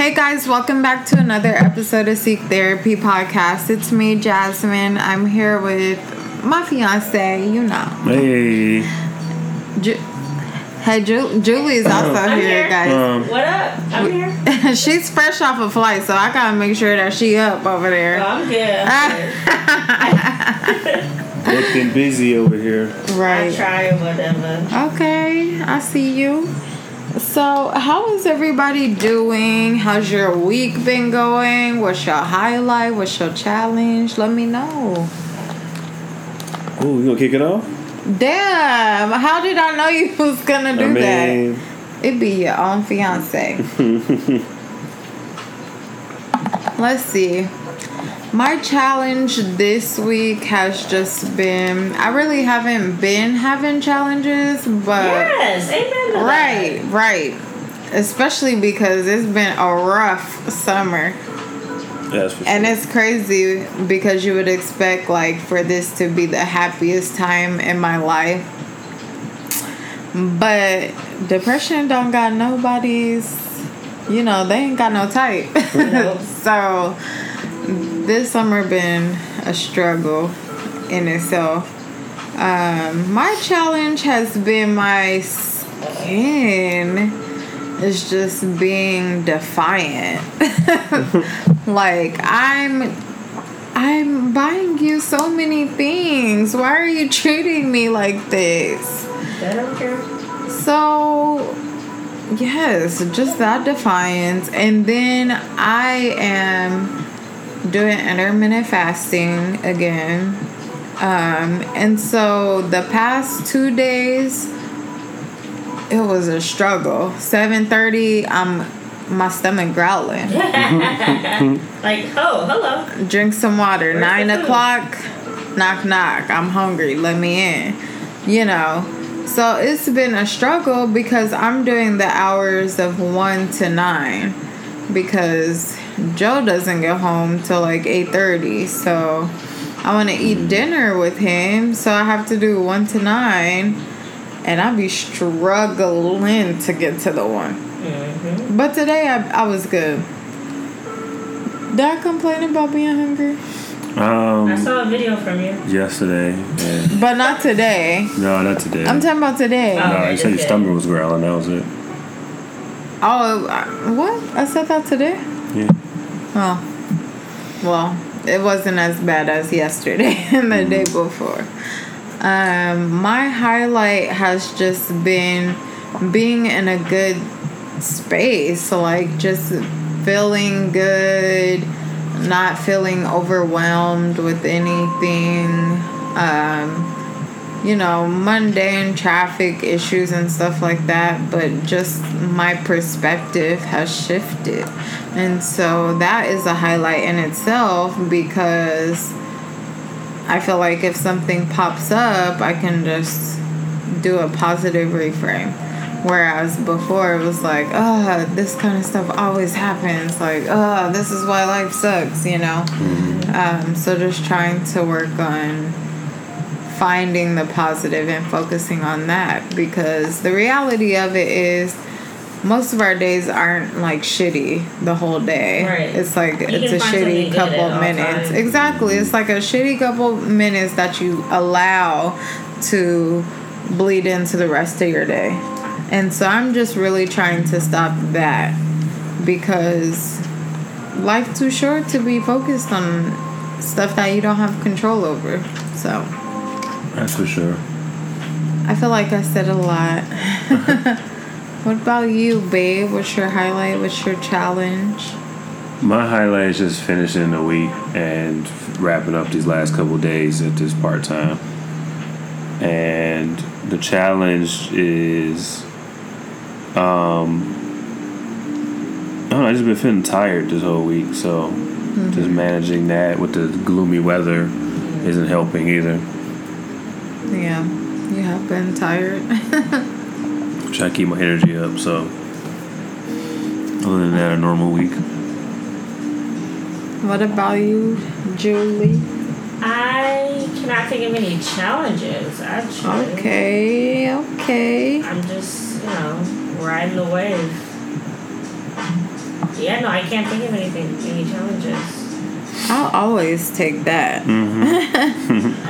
Hey guys, welcome back to another episode of Seek Therapy Podcast. It's me, Jasmine. I'm here with my fiance, you know. Hey. Ju- hey, Ju- Julie's also I'm here, here. guys. Um, What up? I'm here. She's fresh off a flight, so I gotta make sure that she up over Oh, there. I'm good. I'm good. looking busy over here. I right. try whatever. Okay, I see you. So, how is everybody doing? How's your week been going? What's your highlight? What's your challenge? Let me know. Oh, you gonna kick it off? Damn, how did I know you was gonna do I mean, that? It'd be your own fiance. Let's see. My challenge this week has just been I really haven't been having challenges, but Yes, amen. To Right, right. Especially because it's been a rough summer. that's for And sure. it's crazy because you would expect like for this to be the happiest time in my life. But depression don't got nobody's you know, they ain't got no type. No. so this summer been a struggle in itself. Um, my challenge has been my skin is just being defiant. like I'm I'm buying you so many things. Why are you treating me like this? I don't care. So, yes, just that defiance. And then I am doing intermittent fasting again. Um, and so the past two days, it was a struggle. 7.30, I'm my stomach growling. Like, oh, hello. Drink some water. Where's Nine o'clock, knock knock. I'm hungry. Let me in. You know. So it's been a struggle because I'm doing the hours of one to nine because Joe doesn't get home till like eight thirty. So I want to eat dinner with him. So I have to do one to nine, and I be struggling to get to the one. Mm-hmm. But today I, I was good. Did I complain about being hungry? I Um, saw a video from you. yesterday. And, But not today. no, not today. I'm talking about today. Oh. no, you said your stomach was growling. That was it. Oh, what? I said that today? Yeah. Oh. Well, it wasn't as bad as yesterday and the day before. Um, my highlight has just been being in a good space. Like, just feeling good, not feeling overwhelmed with anything. Um, you know, mundane traffic issues and stuff like that, but just my perspective has shifted. And so that is a highlight in itself because I feel like if something pops up, I can just do a positive reframe. Whereas before it was like, oh, this kind of stuff always happens. Like, oh, this is why life sucks, you know? Mm-hmm. Um, so just trying to work on finding the positive and focusing on that because the reality of it is most of our days aren't like shitty the whole day. Right. It's like You it's a shitty couple minutes. Exactly. It's like a shitty couple minutes that you allow to bleed into the rest of your day. And so I'm just really trying to stop that because life too short to be focused on stuff that you don't have control over. So That's for sure. I feel like I said a lot. what about you, babe? What's your highlight? What's your challenge? My highlight is just finishing the week and wrapping up these last couple days at this part time. And the challenge is, um, I don't know, I just been feeling tired this whole week, so just managing that with the gloomy weather isn't helping either. Yeah, you have been tired. Try to keep my energy up. So, other than that, a normal week. what about you, Julie? I cannot think of any challenges, actually. Okay, okay. I'm just, you know, riding the wave. Yeah, no, I can't think of anything. Any challenges. I'll always take that.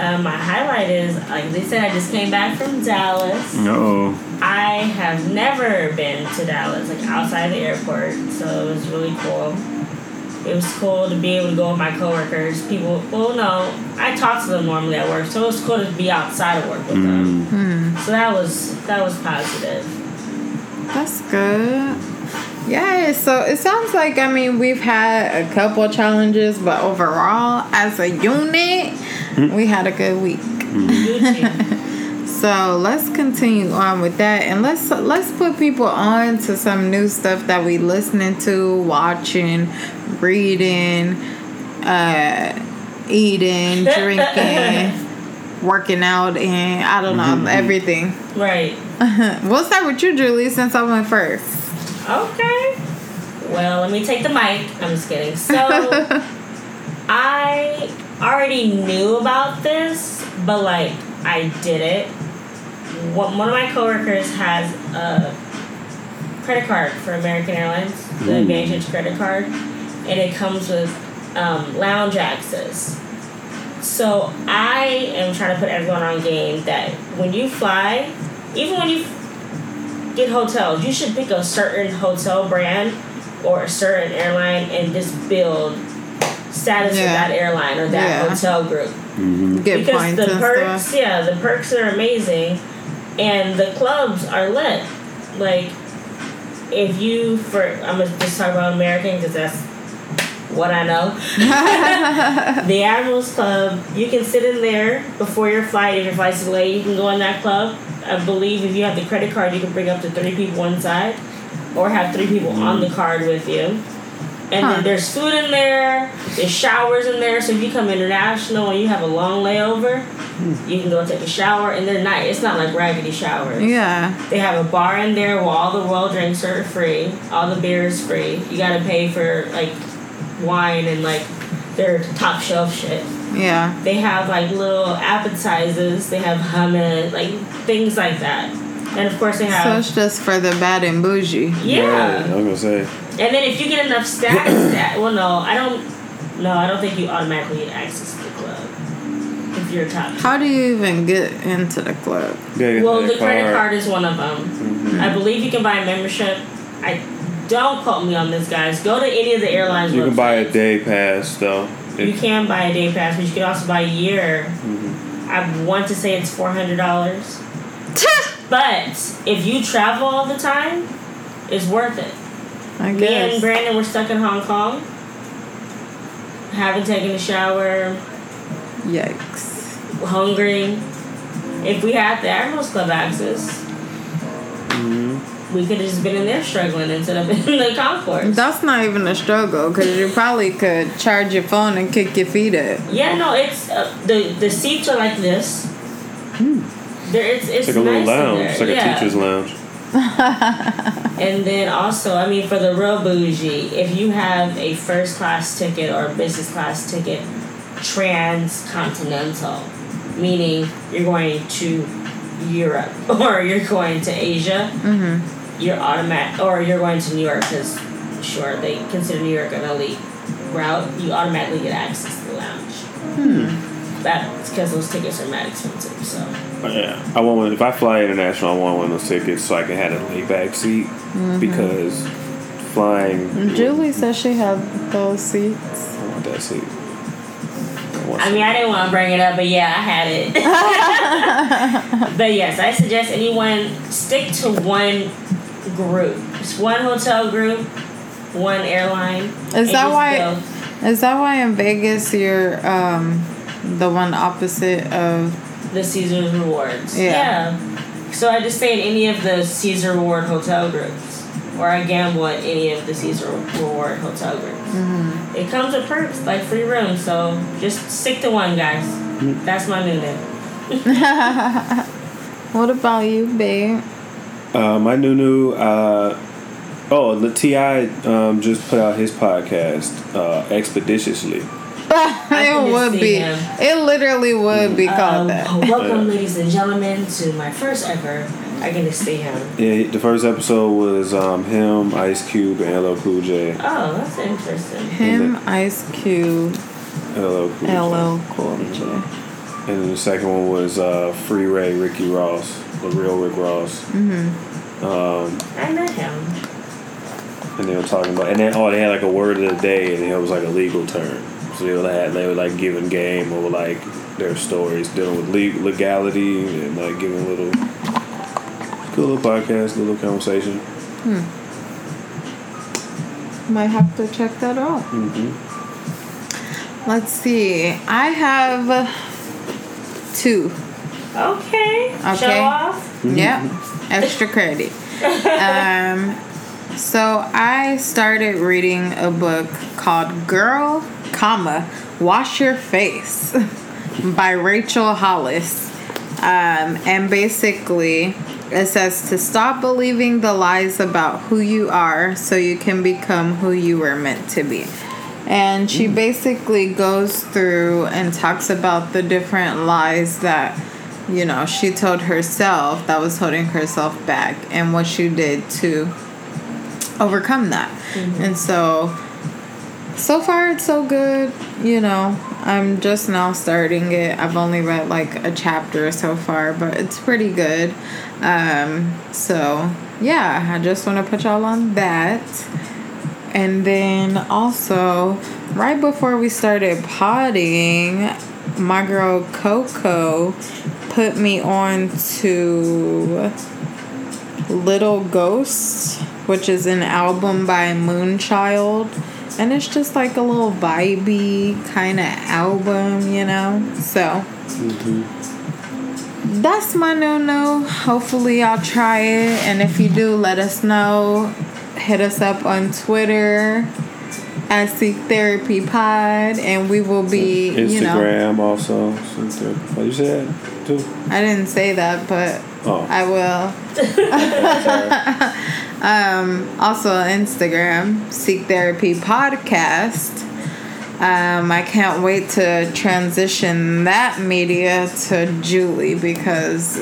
Um, my highlight is, like they said, I just came back from Dallas. Oh. I have never been to Dallas, like outside the airport, so it was really cool. It was cool to be able to go with my coworkers. People, well, no, I talk to them normally at work, so it was cool to be outside of work with them. Mm. Hmm. So that was that was positive. That's good. Yeah, so it sounds like I mean we've had a couple challenges, but overall, as a unit, we had a good week. Gucci. So let's continue on with that, and let's let's put people on to some new stuff that we listening to, watching, reading, uh, eating, drinking, working out, and I don't know everything. right. we'll start with you, Julie, since I went first. Okay. Well, let me take the mic. I'm just kidding. So, I already knew about this, but like I did it. One one of my coworkers has a credit card for American Airlines, the Ooh. Advantage credit card, and it comes with um, lounge access. So I am trying to put everyone on game that when you fly, even when you get hotels, you should pick a certain hotel brand or a certain airline and just build status with Yeah. that airline or that Yeah. hotel group. Mm-hmm. Get because points the and perks, stuff. yeah, the perks are amazing, and the clubs are lit. Like, if you for I'm gonna just talk about American because that's what I know. the Admirals Club, you can sit in there before your flight. If your flight's delayed, you can go in that club. I believe if you have the credit card, you can bring up to three people inside, or have three people on the mm. card with you. And Huh. then there's food in there. There's showers in there. So if you come international and you have a long layover, you can go take a shower. And they're nice. It's not like raggedy showers. Yeah. They have a bar in there where all the world drinks are free. All the beer is free. You gotta pay for like wine and like their top shelf shit. Yeah. They have like little appetizers. They have hummus, like things like that. And of course they have. So have it's just for the bad and bougie. yeah. I was gonna say. And then if you get enough status, that well no, I don't. No, I don't think you automatically get access to the club if you're a top. How do you even get into the club? Yeah, Well, that the credit card. card is one of them. Mm-hmm. I believe you can buy a membership. I don't quote me on this, guys. Go to any of the airlines. You can buy a day pass though. You can buy a day pass, but you can also buy a year. Mm-hmm. I want to say it's four hundred dollars, but if you travel all the time, it's worth it. I guess. Me guess. and Brandon were stuck in Hong Kong. Haven't taken a shower, Yikes. hungry. If we had the Admirals Club access, mm-hmm. We could have just been in there struggling instead of in the concourse. That's not even a struggle because you probably could charge your phone and kick your feet up. Yeah, no, it's uh, the the seats are like this. There, it's it's It's like a little nice in lounge. It's like yeah. a teacher's lounge. And then also, I mean, for the real bougie, if you have a first class ticket or a business class ticket, transcontinental, meaning you're going to Europe or you're going to Asia, Mm-hmm. You're automatic, or you're going to New York because sure they consider New York an elite route. You automatically get access to the lounge. Hmm. That's because those tickets are mad expensive. So yeah, I want one. If I fly international, I want one of those tickets so I can have a laid back seat Mm-hmm. because flying. Julie says she had those seats. I want that seat. I, want I mean, I didn't want to bring it up, but yeah, I had it. but yes, I suggest anyone stick to one group. Just one hotel group, one airline. Is that why? go. Is that why in Vegas you're um, the one opposite of? The Caesar's Rewards. Yeah. So I just stay in any of the Caesar Reward hotel groups, or I gamble at any of the Caesar Reward hotel groups. Mm-hmm. It comes with perks like free rooms, so just stick to one, guys. That's my new name. What about you, babe? Uh, my new new. Uh, oh, the T.I. um, just put out his podcast uh, expeditiously. it would be. him. It literally would be called Um, that. welcome, ladies and gentlemen, to my first ever I can just see him. Yeah, the first episode was um, him, Ice Cube, and LL Cool J. Oh, that's interesting. Him, Ice Cube, LL Cool J. LL Cool J. And then the second one was uh, Freeway, Ricky Ross, the real Rick Ross. Mm-hmm. Um, I met him. and they were talking about, and then oh, they had like a word of the day, and it was like a legal term. So they were had they were like giving game over like their stories dealing with le- legality and like giving little good little podcast, good little conversation. Hmm. Might have to check that out. Mm-hmm. Let's see. I have two. Okay. Okay. Show off. Yep. Extra credit. um, so I started reading a book called Girl, comma, Wash Your Face by Rachel Hollis. Um, and basically, it says to stop believing the lies about who you are so you can become who you were meant to be. And she basically goes through and talks about the different lies that, you know, she told herself that was holding herself back and what she did to overcome that. And so, so far it's so good. You know, I'm just now starting it. I've only read like a chapter so far, but it's pretty good. Um, so yeah, I just want to put y'all on that. And then also, right before we started potting, my girl Coco put me on to Little Ghost, which is an album by Moonchild. And it's just like a little vibey kind of album, you know? So mm-hmm. that's my no no. Hopefully, I'll try it. And if you do, let us know. Hit us up on Twitter at Seek Therapy Pod, and we will be, you know. Instagram also. You said too? I didn't say that, but Oh, I will. um, also Instagram, Seek Therapy Podcast. Um, I can't wait to transition that media to Julie because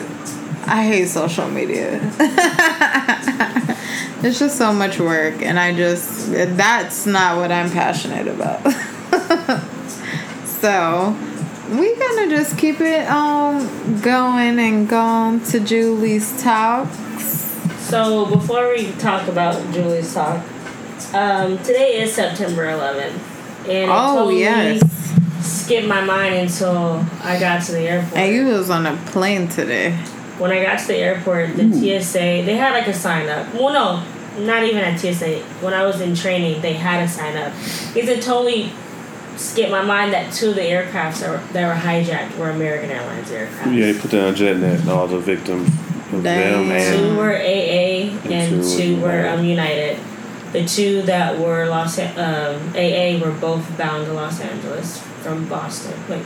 I hate social media. it's just so much work, and I just, that's not what I'm passionate about. so, we gonna just keep it um going and go on to Julie's talks. So before we talk about Julie's talk, um, today is September 11th, and it Oh totally yes, skipped my mind until I got to the airport. and you was on a plane today. when I got to the airport, the TSA they had like a sign up. Well, no, not even at TSA. When I was in training, they had a sign up. Because it totally skipped my mind that two of the aircrafts that were, that were hijacked were American Airlines aircraft. yeah, they put that on JetNet and all the victims of Dang. them Two were AA And and two two were United. um, United. The two that were Los um, AA were both bound to Los Angeles from Boston. Like,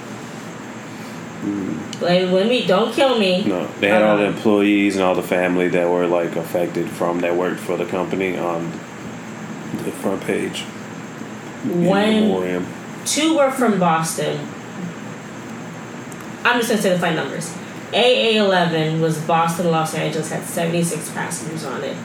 like when we don't kill me. no, they had all the Uh-huh. employees and all the family that were like affected from that worked for the company on the front page. in When memoriam. Two were from Boston. I'm just gonna say the flight numbers. AA eleven was Boston Los Angeles had seventy six passengers on it.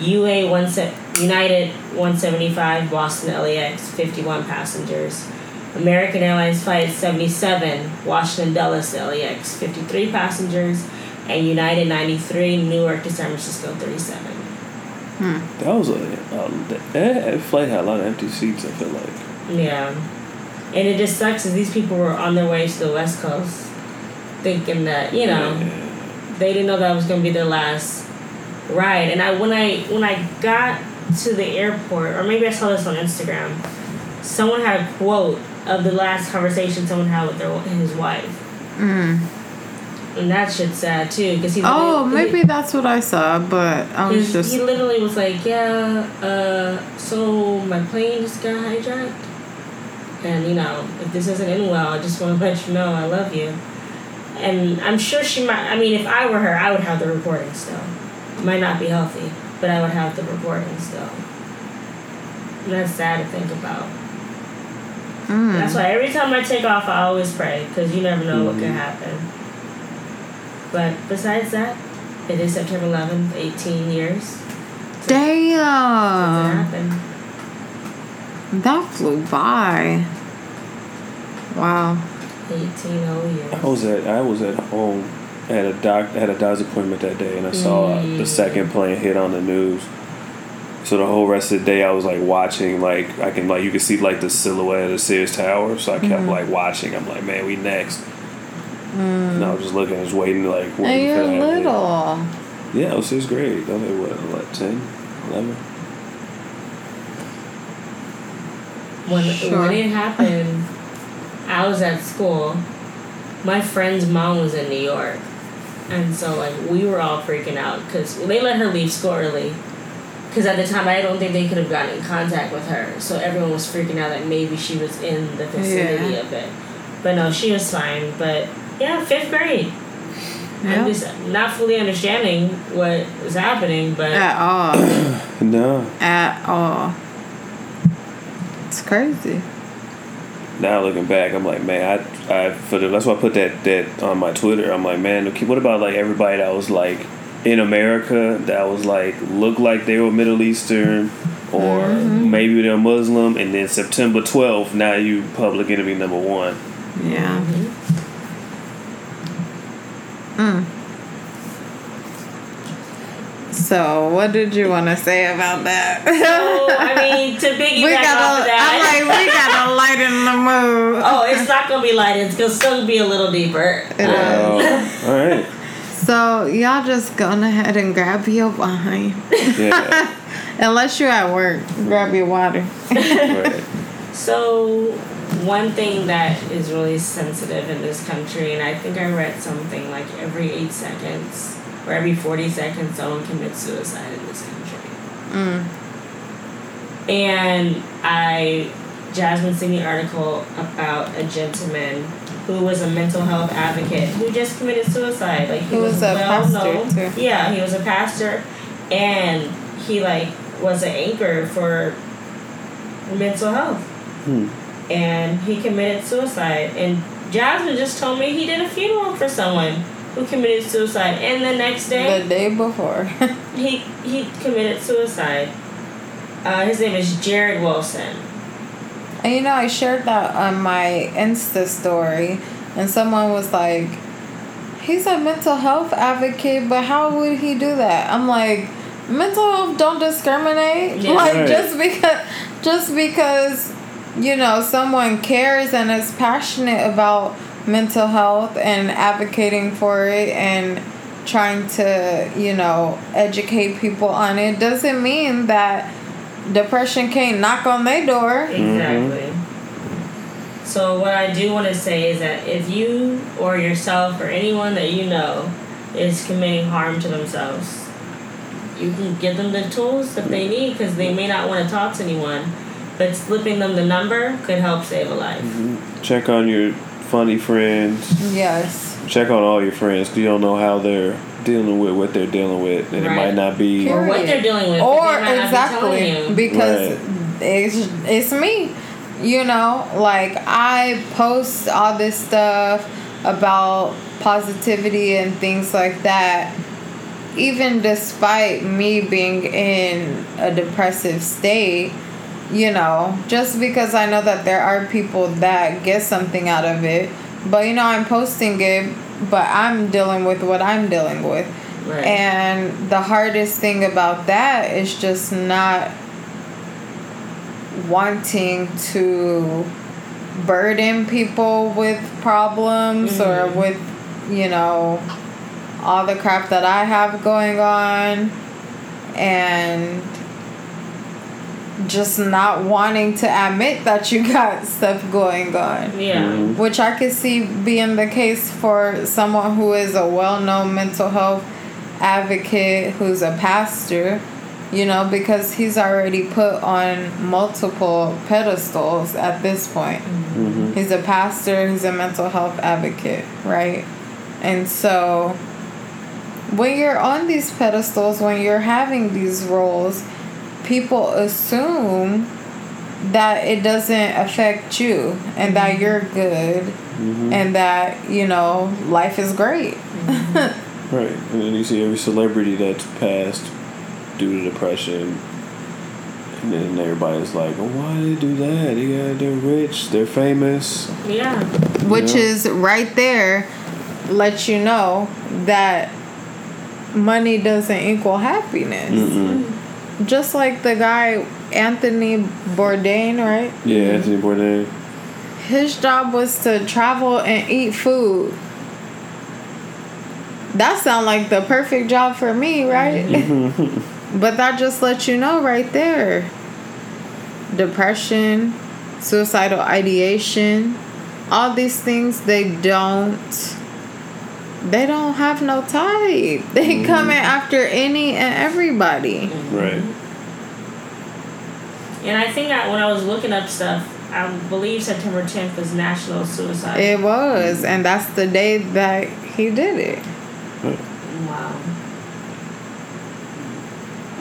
UA one se- United one seventy five Boston LAX fifty one passengers. American Airlines flight seventy seven Washington Dulles LAX fifty three passengers, and United ninety three Newark to San Francisco thirty seven. That was a um, that, that flight had a lot of empty seats. I feel like. Yeah. And it just sucks that these people were on their way to the West Coast thinking that, you know, they didn't know that was gonna be their last ride. And I when I when I got to the airport, or maybe I saw this on Instagram, someone had a quote of the last conversation someone had with their his wife. Mm. And that shit's sad too, because he. Oh, literally- maybe that's what I saw, but I was just he literally was like, yeah, uh, so my plane just got hijacked. And, you know, if this doesn't end well, I just want to let you know I love you. And I'm sure she might, I mean, if I were her, I would have the recording still. It might not be healthy, but I would have the recording still. And that's sad to think about. mm. That's why every time I take off, I always pray, because you never know what could happen. But besides that, It is September 11th, 18 years. Damn. That flew by. Wow. 18 whole years. I was at I was at home. I had a doc I had a doctor's appointment that day, and I saw Mm. the second plane hit on the news. So the whole rest of the day, I was like watching, like I can like you can see like the silhouette of the Sears Tower. So I kept Mm-hmm. like watching. I'm like, man, we next. And I was just looking, just waiting, like And you're for that. little. Yeah, it was sixth grade. I was like, what, what, 10, 11? When, Sure. when it happened, I was at school. My friend's mom was in New York. And so, like, we were all freaking out because they let her leave school early. Because at the time, I don't think they could have gotten in contact with her. So everyone was freaking out that maybe she was in the vicinity Yeah. of it. But no, she was fine. But yeah, fifth grade. Yeah. I'm just not fully understanding what was happening, but At all. No. At all. It's crazy. Now looking back, I'm like, man, I, I for the, that's why I put that that on my Twitter. I'm like, man, okay, what about like everybody that was like in America that was like looked like they were Middle Eastern or maybe they're Muslim, and then September 12th, now you public enemy number one. Yeah. Mm. So, what did you want to say about that? so I mean to piggyback we off gotta. of that. I'm like, we gotta lighten the mood. Oh, it's not gonna be light. It's gonna still be a little deeper. It Um, Oh, all right. So y'all just go ahead and grab your wine, Yeah. unless you're at work. Grab your water. right. so one thing that is really sensitive in this country, and I think I read something like every eight seconds or every forty seconds, someone commits suicide in this country. Mm. And I, Jasmine sent me an article about a gentleman who was a mental health advocate who just committed suicide. Like he, He was a well pastor, known. too. Yeah, he was a pastor, and he like was an anchor for mental health. Hmm. And he committed suicide. And Jasmine just told me he did a funeral for someone who committed suicide, and the next day The day before. he he committed suicide. Uh, his name is Jarrid Wilson. And you know, I shared that on my Insta story, and someone was like, "He's a mental health advocate, but how would he do that?" I'm like, "Mental health don't discriminate. Yeah. like Right. just because, just because, you know, someone cares and is passionate about mental health and advocating for it and." trying to you know educate people on it doesn't mean that depression can't knock on their door Exactly. So what I do want to say is that if you or yourself or anyone that you know is committing harm to themselves, you can give them the tools that they need because they may not want to talk to anyone, but slipping them the number could help save a life. Mm-hmm. Check on your funny friends. yes Check on all your friends 'cause you don't know how they're dealing with what they're dealing with, and it might not be. Or what they're dealing with. or they might not be exactly because Right. it's it's me you know like i post all this stuff about positivity and things like that even despite me being in a depressive state you know just because i know that there are people that get something out of it. But you know i'm posting it but i'm dealing with what i'm dealing with. Right. and the hardest thing about that is just not wanting to burden people with problems or mm-hmm. with, you know, all the crap that I have going on. And just not wanting to admit that you got stuff going on yeah. which I could see being the case for someone who is a well known mental health advocate who's a pastor, you know, because he's already put on multiple pedestals at this point. Mm-hmm. He's a pastor, he's a mental health advocate, right? And so when you're on these pedestals, when you're having these roles, people assume that it doesn't affect you and that mm-hmm. you're good mm-hmm. and that, you know, life is great. Right, and then you see every celebrity that's passed due to depression, and then everybody's like, well, "Why do they do that? Yeah, they're rich, they're famous." Yeah. Which Yeah. is right there, lets you know that money doesn't equal happiness. Mm-mm. Just like the guy Anthony Bourdain, right? Yeah, Anthony Bourdain. His job was to travel and eat food. That sound like the perfect job for me, right? Mm-hmm. but that just lets you know right there. Depression, suicidal ideation, all these things they don't they don't have no type. They mm-hmm. coming after any and everybody. Right. And I think I, when I was looking up stuff, I believe September 10th was National Suicide. It was, mm-hmm. and that's the day that he did it. Wow.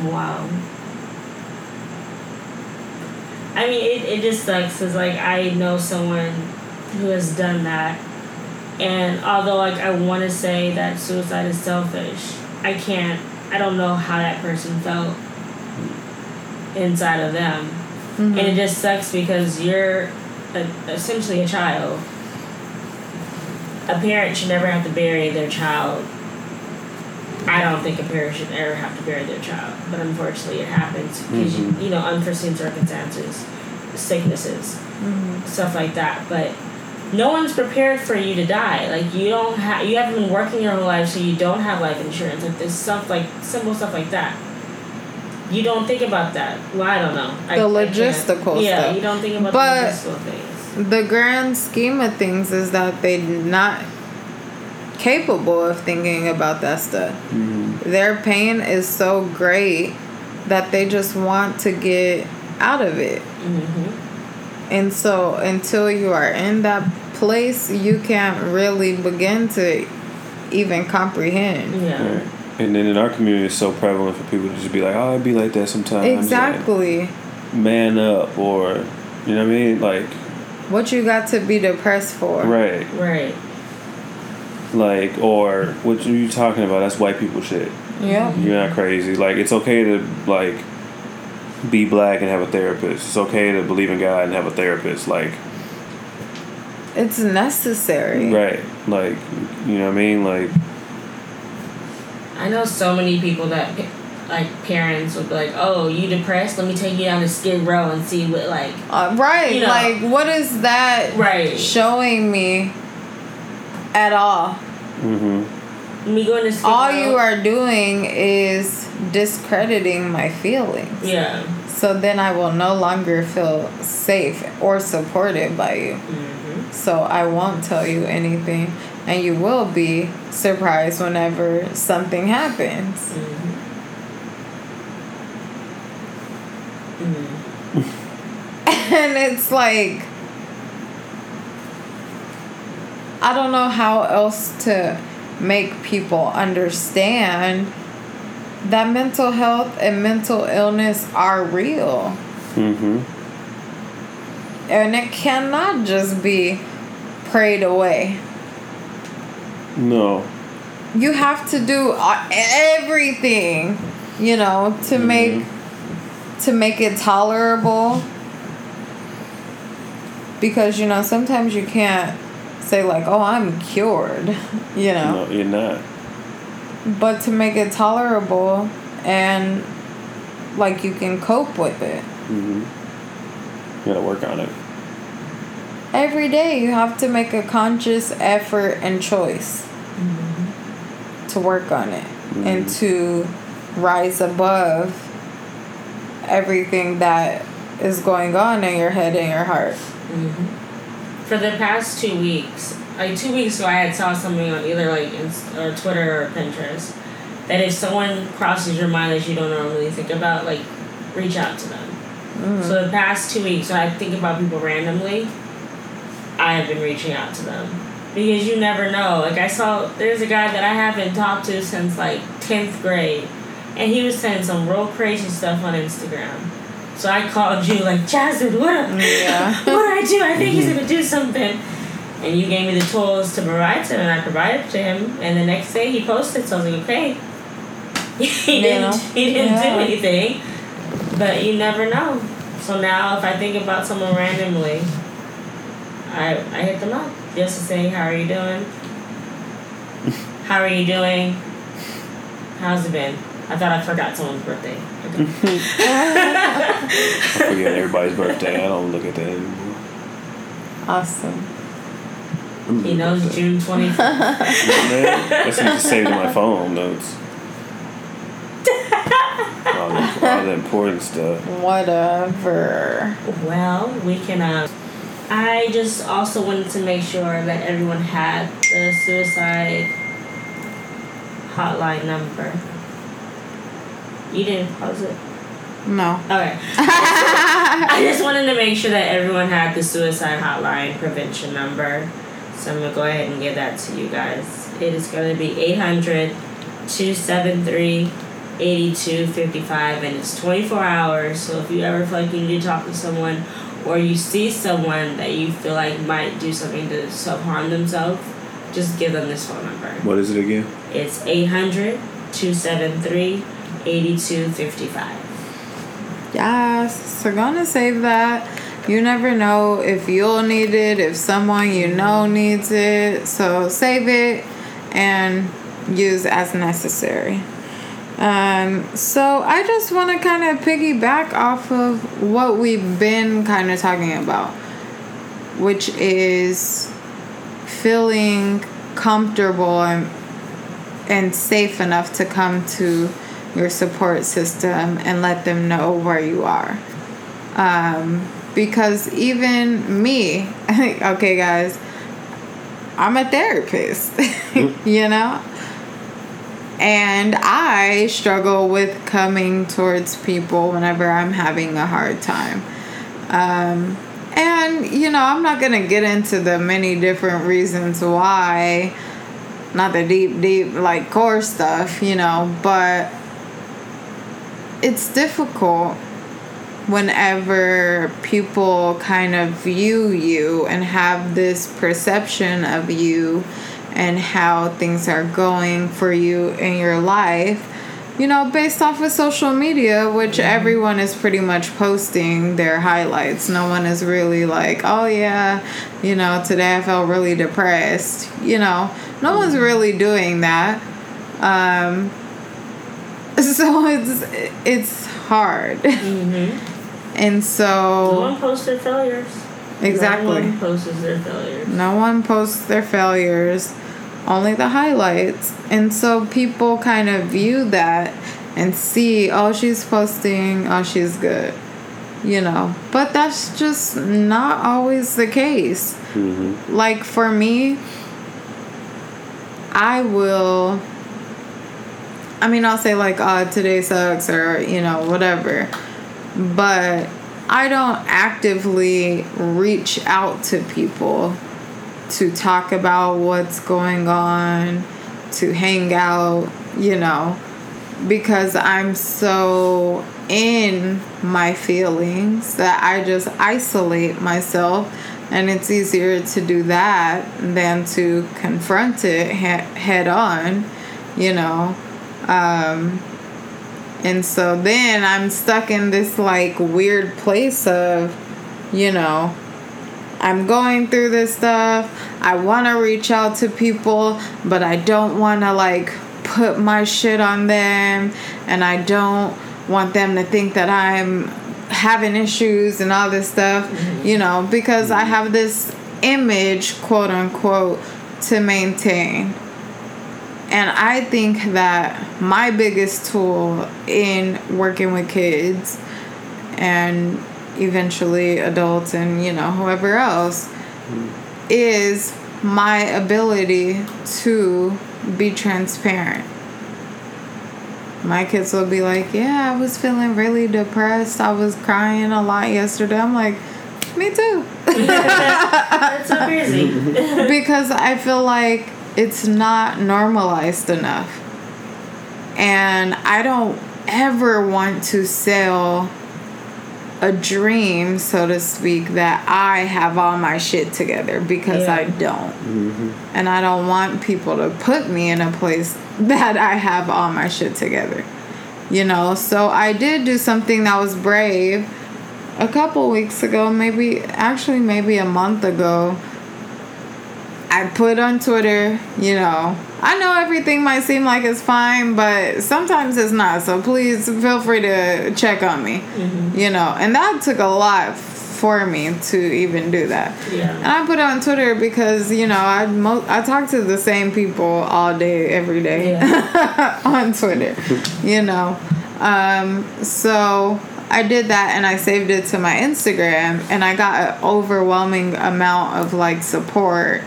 Wow. I mean, it, it just sucks because, like, I know someone who has done that. And although, like, I want to say that suicide is selfish, I can't, I don't know how that person felt inside of them. Mm-hmm. And it just sucks because you're a, essentially a child. A parent should never have to bury their child I don't think a parent should ever have to bury their child, but unfortunately it happens because you, mm-hmm. you know unforeseen circumstances, sicknesses, mm-hmm. stuff like that. But no one's prepared for you to die. Like you don't have you haven't been working your whole life, so you don't have life insurance. Like this stuff, like simple stuff like that. You don't think about that. Well, I don't know. I, The I can't. logistical Yeah, stuff. you don't think about But- the logistical things. The grand scheme of things is that they're not capable of thinking about that stuff. Their pain is so great that they just want to get out of it. Mm-hmm. And so until you are in that place, you can't really begin to even comprehend. Yeah. Right. And then in our community, it's so prevalent for people to just be like, "Oh, I'd be like that sometimes." and Exactly. Man up, or you know what I mean? Like, What you got to be depressed for? right? Right. Like, or what are you talking about? That's white people shit. Yeah. You're not crazy. Like, it's okay to like be black and have a therapist. It's okay to believe in God and have a therapist. Like, It's necessary. right? Like, you know what I mean? Like, I know so many people that like parents would be like, "Oh, you depressed? Let me take you down to Skid Row and see what like." Uh, right. You know. like, what is that Right. showing me at all? mm-hmm. Me going to Skid All Row. you are doing is discrediting my feelings. Yeah. So then I will no longer feel safe or supported by you. Mm-hmm. So I won't tell you anything. And you will be surprised whenever something happens. Mm-hmm. Mm-hmm. and it's like I don't know how else to make people understand that mental health and mental illness are real. Mm-hmm. And it cannot just be prayed away. No. You have to do uh, everything, you know, to make to make it tolerable. Because you know, sometimes you can't say like, "Oh, I'm cured," you know. No, you're not. But to make it tolerable and like you can cope with it. Mm-hmm. You gotta work on it. Every day you have to make a conscious effort and choice mm-hmm. to work on it mm-hmm. and to rise above everything that is going on in your head and your heart. Mm-hmm. For the past two weeks, like two weeks ago, I had saw something on either like Inst- or Twitter or Pinterest that if someone crosses your mind that you don't normally think about, like reach out to them. Mm. So the past two weeks, when I think about people randomly, I have been reaching out to them because you never know. Like I saw, there's a guy that I haven't talked to since like tenth grade, and he was saying some real crazy stuff on Instagram. So I called you like Jasmine, what up? Yeah. what do I do? I think he's mm-hmm. gonna do something. and you gave me the tools to provide to him, and I provided to him. And the next day he posted, so I was like, okay. he didn't. He didn't Yeah. do anything, but you never know. So now, if I think about someone randomly, I I hit them up just to say, how are you doing? How are you doing? How's it been? I thought I forgot someone's birthday. Okay. I forget everybody's birthday. I don't look at that anymore. Awesome. he knows June twenty fifth. Man, that's just saved in my phone notes. All, the, all the important stuff. Whatever. Well, we can. Uh, I just also wanted to make sure that everyone had the suicide hotline number. You didn't pause it. No. Okay. I just wanted to make sure that everyone had the suicide hotline prevention number. So I'm going to go ahead and give that to you guys. It is going to be 800 273 8255 and it's 24 hours. So if you ever feel like you need to talk to someone or you see someone that you feel like might do something to self harm themselves, just give them this phone number. What is it again? It's 800 273 8255. Yes. So gonna save that. You never know if you'll need it, if someone you know needs it. So save it and use as necessary. Um, so I just want to kind of piggyback off of what we've been kind of talking about, which is feeling comfortable and and safe enough to come to your support system and let them know where you are. Um, because even me, okay, guys, I'm a therapist, you know? And I struggle with coming towards people whenever I'm having a hard time. Um, and, you know, I'm not going to get into the many different reasons why, not the deep, deep, like core stuff, you know, but it's difficult whenever people kind of view you and have this perception of you and how things are going for you in your life you know based off of social media which everyone is pretty much posting their highlights. No one is really like oh yeah you know today i felt really depressed you know? No one's really doing that. Um so it's it's hard. Mm-hmm. and so No one posts their failures. exactly. No one posts their failures. no one posts their failures only the highlights. And so people kind of view that and see oh she's posting oh she's good you know. But that's just not always the case. Mm-hmm. like for me i will i mean i'll say like oh today sucks or you know whatever. But i don't actively reach out to people to talk about what's going on to hang out you know because i'm so in my feelings that i just isolate myself and it's easier to do that than to confront it he- head on you know um and so then i'm stuck in this like weird place of you know i'm going through this stuff. I want to reach out to people but i don't want to like put my shit on them. And i don't want them to think that i'm having issues and all this stuff mm-hmm. you know because i have this image quote unquote to maintain. And I think that my biggest tool in working with kids and eventually adults and, you know, whoever else is my ability to be transparent. My kids will be like, Yeah, I was feeling really depressed. I was crying a lot yesterday. I'm like, Me too. That's so crazy. because I feel like it's not normalized enough. And I don't ever want to sell a dream, so to speak, that I have all my shit together because Yeah. I don't. Mm-hmm. And I don't want people to put me in a place that I have all my shit together. You know, so I did do something that was brave a couple weeks ago, maybe actually maybe a month ago. I put on Twitter, you know, I know everything might seem like it's fine, but sometimes it's not. So please feel free to check on me, you know. And that took a lot for me to even do that. Yeah. And I put it on Twitter because you know I mo- I talk to the same people all day every day Yeah. on Twitter, you know. Um, so I did that and I saved it to my Instagram and I got an overwhelming amount of like support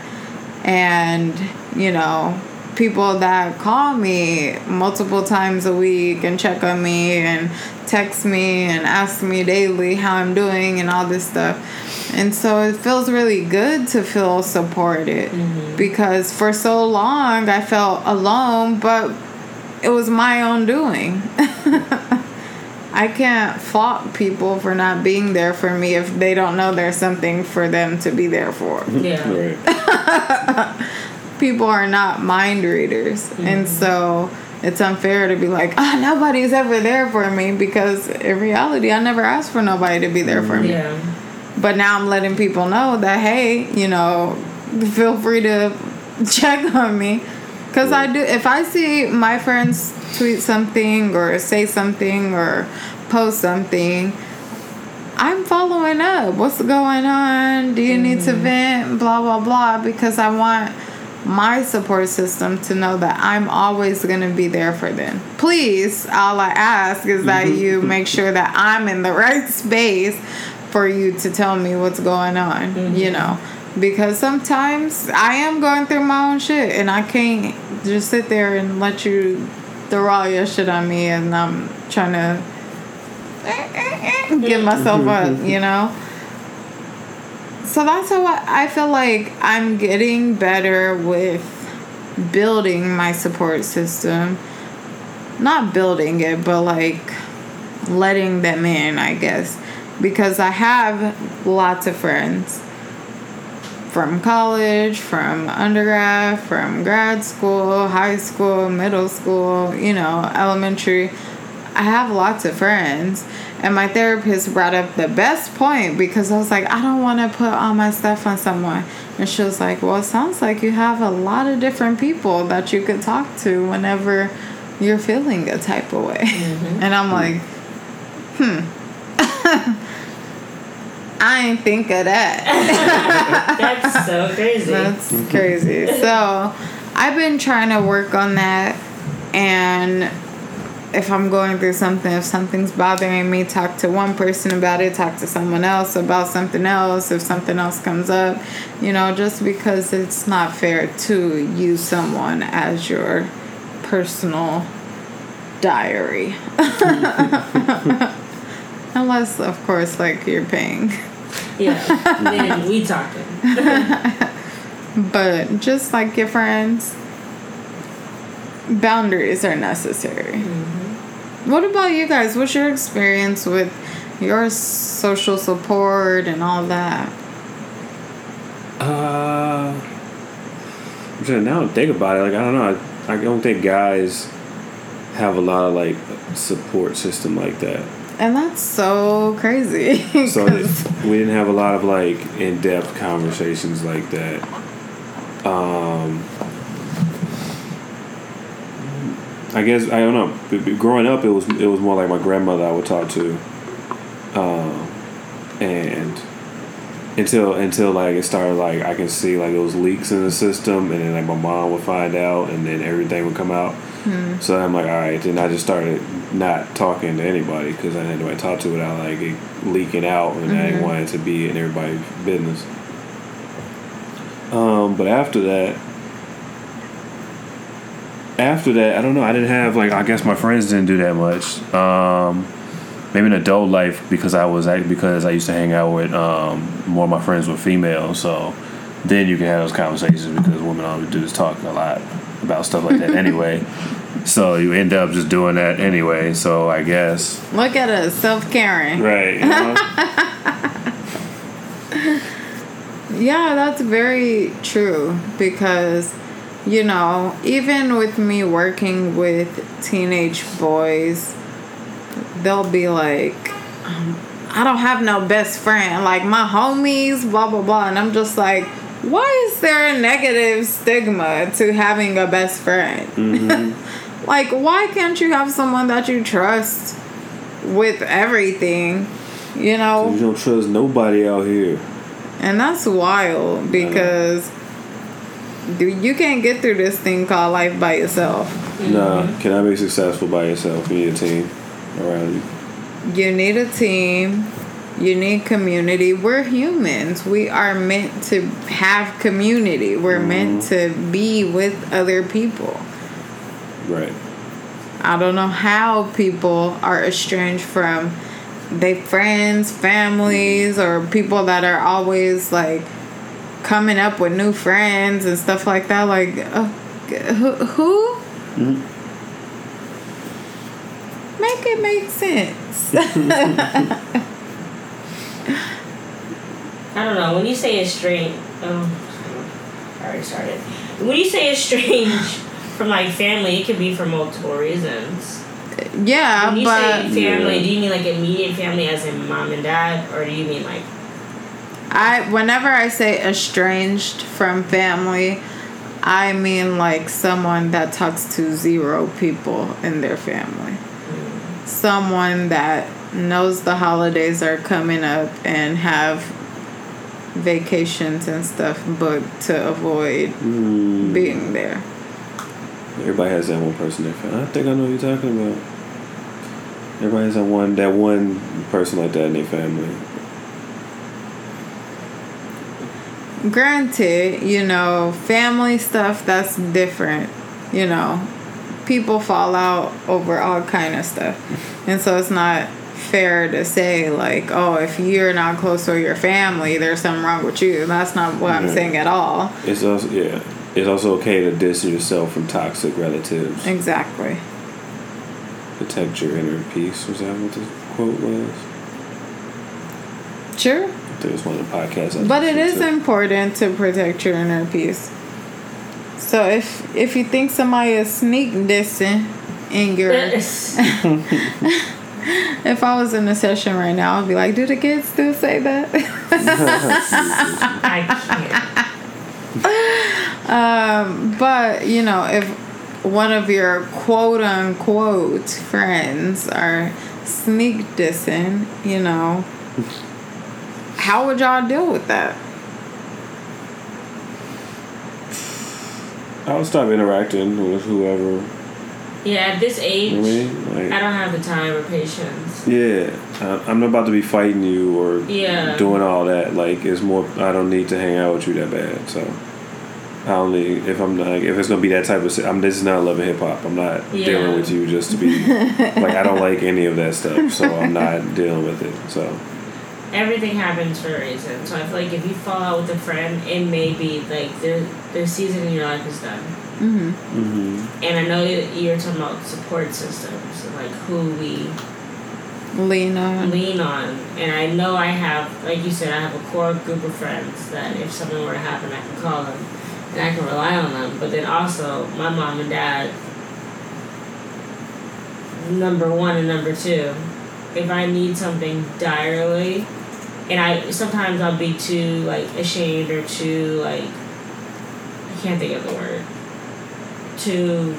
and you know people that call me multiple times a week and check on me and text me and ask me daily how I'm doing and all this stuff. And so it feels really good to feel supported mm-hmm. because for so long I felt alone, but it was my own doing. I can't fault people for not being there for me if they don't know there's something for them to be there for Yeah. Right. people are not mind readers and so it's unfair to be like ah nobody's ever there for me because in reality i never asked for nobody to be there for me Yeah. but now i'm letting people know that hey you know feel free to check on me because i do if i see my friends tweet something or say something or post something I'm following up. What's going on? Do you need to vent? Blah, blah, blah. Because I want my support system to know that I'm always going to be there for them. Please, all I ask is that mm-hmm. you make sure that I'm in the right space for you to tell me what's going on, mm-hmm. you know. Because sometimes I am going through my own shit and I can't just sit there and let you throw all your shit on me and I'm trying to eh, eh, eh, get mm-hmm. myself up, you know? So that's how I I feel like I'm getting better with building my support system. Not building it, but like letting them in, I guess. Because I have lots of friends from college, from undergrad, from grad school, high school, middle school, you know, elementary. I have lots of friends. And my therapist brought up the best point because I was like, I don't want to put all my stuff on someone. And she was like, Well, it sounds like you have a lot of different people that you could talk to whenever you're feeling a type of way. And I'm like, hmm. I ain't think of that. That's so crazy. That's crazy. So I've been trying to work on that and if I'm going through something, if something's bothering me, talk to one person about it, talk to someone else about something else, if something else comes up, you know, just because it's not fair to use someone as your personal diary. Unless, of course, like you're paying. yeah. Then we talking. But just like your friends, boundaries are necessary. Mm-hmm. What about you guys? What's your experience with your social support and all that? Uh, I'm trying now to think about it. Like I don't know. I, I don't think guys have a lot of like support system like that. And that's so crazy. So we didn't have a lot of like in depth conversations like that. Um, I guess I don't know. Growing up, it was it was more like my grandmother I would talk to, um, and until until like it started like I can see like those leaks in the system, and then like my mom would find out, and then everything would come out. So I'm like, all right. Then I just started not talking to anybody because I didn't know I talk to without like it leaking out, and I didn't want it to be in everybody's business. Um, but after that, after that, I don't know. I didn't have like I guess my friends didn't do that much. Um, maybe in adult life because I was because I used to hang out with um, more of my friends were female, so then you can have those conversations because women always do is talk a lot about stuff like that anyway. So you end up just doing that anyway. So I guess. Look at us, self caring. Right. You know? Yeah, that's very true because, you know, even with me working with teenage boys, they'll be like, um, I don't have no best friend. Like my homies, blah, blah, blah. And I'm just like, why is there a negative stigma to having a best friend? like, why can't you have someone that you trust with everything? You know? you don't trust nobody out here. And that's wild because you can't get through this thing called life by yourself. No, nah, cannot be successful by yourself. You need a team around you. You need a team, you need community. We're humans. We are meant to have community, we're mm-hmm. meant to be with other people. Right. I don't know how people are estranged from their friends, families, or people that are always like coming up with new friends and stuff like that. Like, uh, who? who? Make it make sense. I don't know. When you say estranged, um, I already started. When you say estranged from like family, it could be for multiple reasons. yeah, When you but say family, Yeah. do you mean like immediate family, as in mom and dad, or do you mean like I whenever I say estranged from family, I mean like someone that talks to zero people in their family. Someone that knows the holidays are coming up and have vacations and stuff booked to avoid Mm, being there. everybody has that one person found. I think I know what you're talking about. Everybody has that one that one person like that in their family. Granted, you know, family stuff that's different. You know, people fall out over all kind of stuff, and so it's not fair to say like, oh, if you're not close to your family, there's something wrong with you. That's not what I'm saying at all. It's also yeah. It's also okay to distance yourself from toxic relatives. Exactly. Protect your inner peace. Was that what the quote was? Sure. I was one of the podcasts. I But it is to. important to protect your inner peace. So if if you think somebody is sneak dissing in your if I was in a session right now, I'd be like, do the kids still say that? I can't. um, but you know, if one of your quote unquote friends are sneak dissing, you know, how would y'all deal with that? I would stop interacting with whoever. Yeah, at this age, You know I mean? Like, I don't have the time or patience. Yeah, I- I'm not about to be fighting you or Yeah. doing all that. Like, it's more. I don't need to hang out with you that bad. So, I only if I'm not if it's gonna be that type of. si- I'm this is not love and hip hop. I'm not Yeah. dealing with you just to be like I don't like any of that stuff. So I'm not dealing with it. So Everything happens for a reason. So I feel like if you fall out with a friend, it may be like their their season in your life is done. Mm-hmm. hmm And I know that you're talking about support systems, like who we Lean on. lean on. And I know I have, like you said, I have a core group of friends that if something were to happen, I can call them and I can rely on them. But then also, my mom and dad, number one and number two. If I need something direly, and I sometimes I'll be too like ashamed or too like I can't think of the word. Too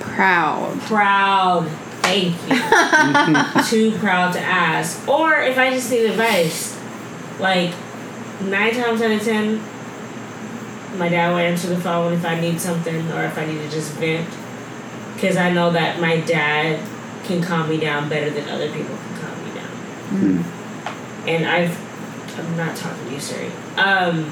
Proud. proud. Thank you. Too proud to ask. Or if I just need advice, like nine times out of ten, my dad will answer the phone if I need something or if I need to just vent. Because I know that my dad can calm me down better than other people can calm me down. Mm. Hmm. And I've, I'm not talking to you, Siri. Um,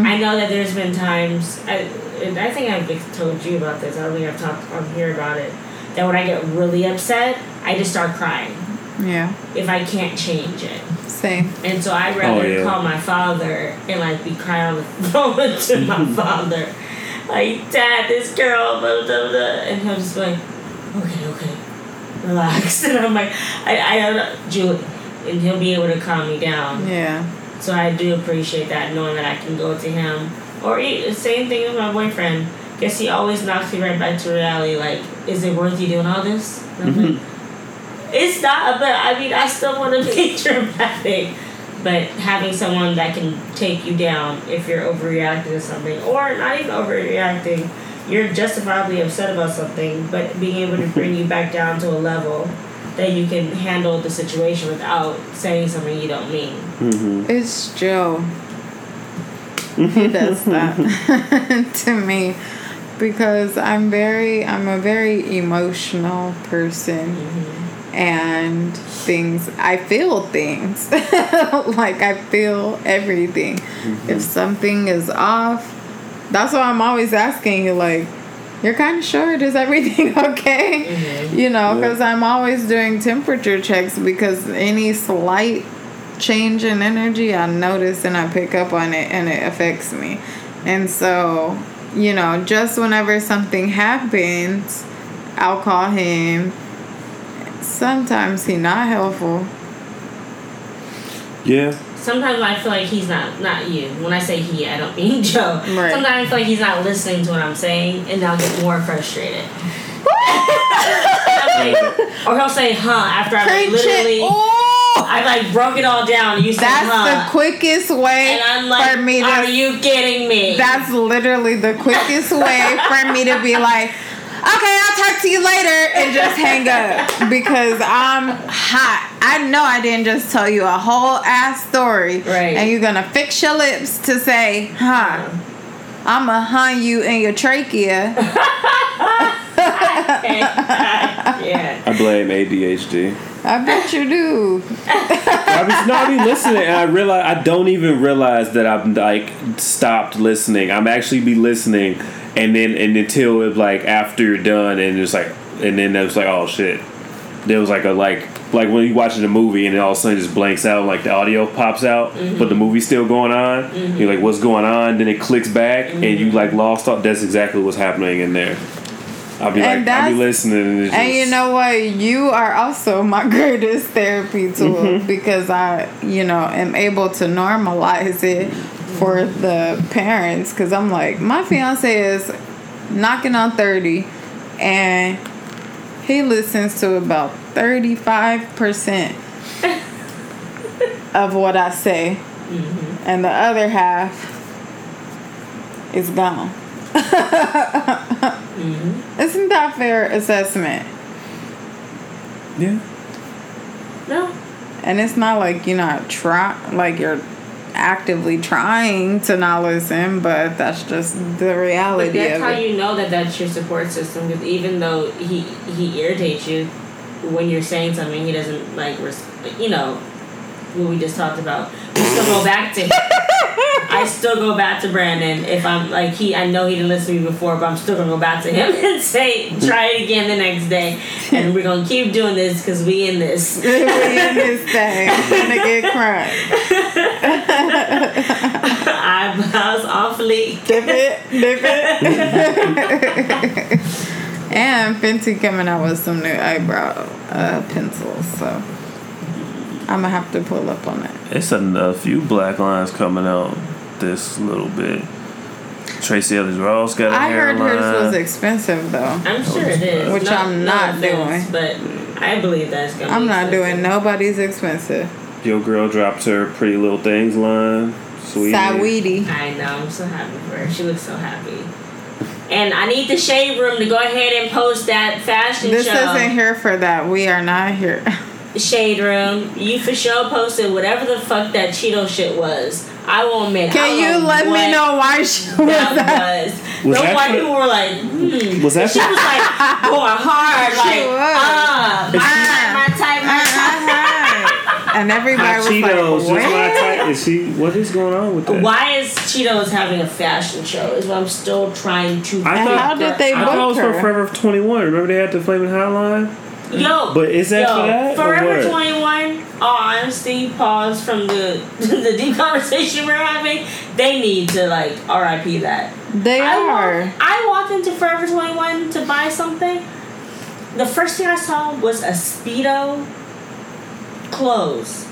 I know that there's been times, I, and I think I've told you about this. I don't think I've talked on here about it. That when I get really upset, I just start crying Yeah. if I can't change it. Same. And so I'd rather Oh, yeah. call my father and like be crying on the phone to my father. Like, Dad, this girl, blah, blah, blah. And he'll just be like, okay, okay, relax. And I'm like, I, I don't know, Julie, and he'll be able to calm me down. Yeah. So I do appreciate that, knowing that I can go to him. Or e- same thing with my boyfriend. Guess he always knocks me right back to reality. Like, is it worth you doing all this? Like, mm-hmm. it's not. But I mean, I still want to be dramatic. But having someone that can take you down if you're overreacting to something, or not even overreacting, you're justifiably upset about something, but being able to bring you back down to a level that you can handle the situation without saying something you don't mean. Mm-hmm. It's Joe. He does that to me because I'm very I'm a very emotional person and things I feel things. like I feel everything. If something is off, that's why I'm always asking you like you're kind of short. Is everything okay? Mm-hmm. You know, Yeah. because I'm always doing temperature checks because any slight change in energy, I notice and I pick up on it and it affects me. And so, you know, just whenever something happens, I'll call him. Sometimes he not helpful. Yeah. Sometimes I feel like he's not not you. When I say he, I don't mean Joe. Right. Sometimes I feel like he's not listening to what I'm saying, and I'll get more frustrated. Like- or he'll say "huh" after I like, literally. Oh, I like broke it all down. You said that's "huh," the quickest way and I'm like, for me To, "Are you kidding me?" That's literally the quickest way for me to be like, okay, I'll talk to you later and just hang up because I'm hot. I know I didn't just tell you a whole ass story. Right. And you're gonna fix your lips to say, huh. I'ma hun you in your trachea. yeah. I blame ADHD. I bet you do. I was not even listening, and I realize I don't even realize that I'm like stopped listening. I'm actually be listening, and then and until it like after you're done, and it's like, and then it was like, oh shit. There was like a like like when you're watching a movie and then all of a sudden it just blanks out, like the audio pops out, mm-hmm. but the movie's still going on. Mm-hmm. You're like, what's going on? Then it clicks back, and you mm-hmm. like lost. All, that's exactly what's happening in there. I'll be And like, I'll be listening, and, it's And you know what? You are also my greatest therapy tool because I, you know, am able to normalize it for the parents. Because I'm like, my fiance is knocking on 30 and he listens to about 35% of what I say, mm-hmm. and the other half is gone. Mm-hmm. Isn't that fair assessment? yeah. No. And it's not like you're not try like you're actively trying to not listen, but that's just the reality. But that's how you know that that's your support system. Because even though he he irritates you when you're saying something, he doesn't like. Res- you know what we just talked about. We still go back to. him. I still go back to Brandon if I'm like he. I know he didn't listen to me before, but I'm still gonna go back to him and say, try it again the next day, and we're gonna keep doing this because we in this. we in this thing. I'm gonna get crunk. Eyebrows awfully. Dip it, dip it. and Fenty coming out with some new eyebrow uh, pencils, so I'm gonna have to pull up on that. It's a, a few black lines coming out this little bit. Tracee Ellis Ross got a I heard hairline. hers was expensive though. I'm sure it is. Which No- I'm no not offense, doing. But I believe that's gonna. I'm be not expensive. doing nobody's expensive. Your girl dropped her Pretty Little Things line. Sweet. Saweetie. I know. I'm so happy for her. She looks so happy. And I need the shade room to go ahead and post that fashion This show. This isn't here for that. We are not here. Shade room. You for sure posted whatever the fuck that Cheeto shit was. I won't admit. I Can you know let me know why she was That that? was. Was the that white people were like, hmm. Was that She was like going hard, like, was. ah, my type, my type, my type. Uh-huh. and everybody was Cheetos, like, just my type. Is she? What is going on with that? Why is Cheetos having a fashion show? Is what I'm still trying to. I And thought- how did they I book thought it was for Forever 21. Remember they had the Flaming Hotline? Yo, But is that yo, for that, or Forever what? Twenty One. All oh, honesty, pause from the the deep conversation we're having. They need to like R.I.P. that. They I are. walked, I walked into Forever Twenty One to buy something. the first thing I saw was a speedo clothes.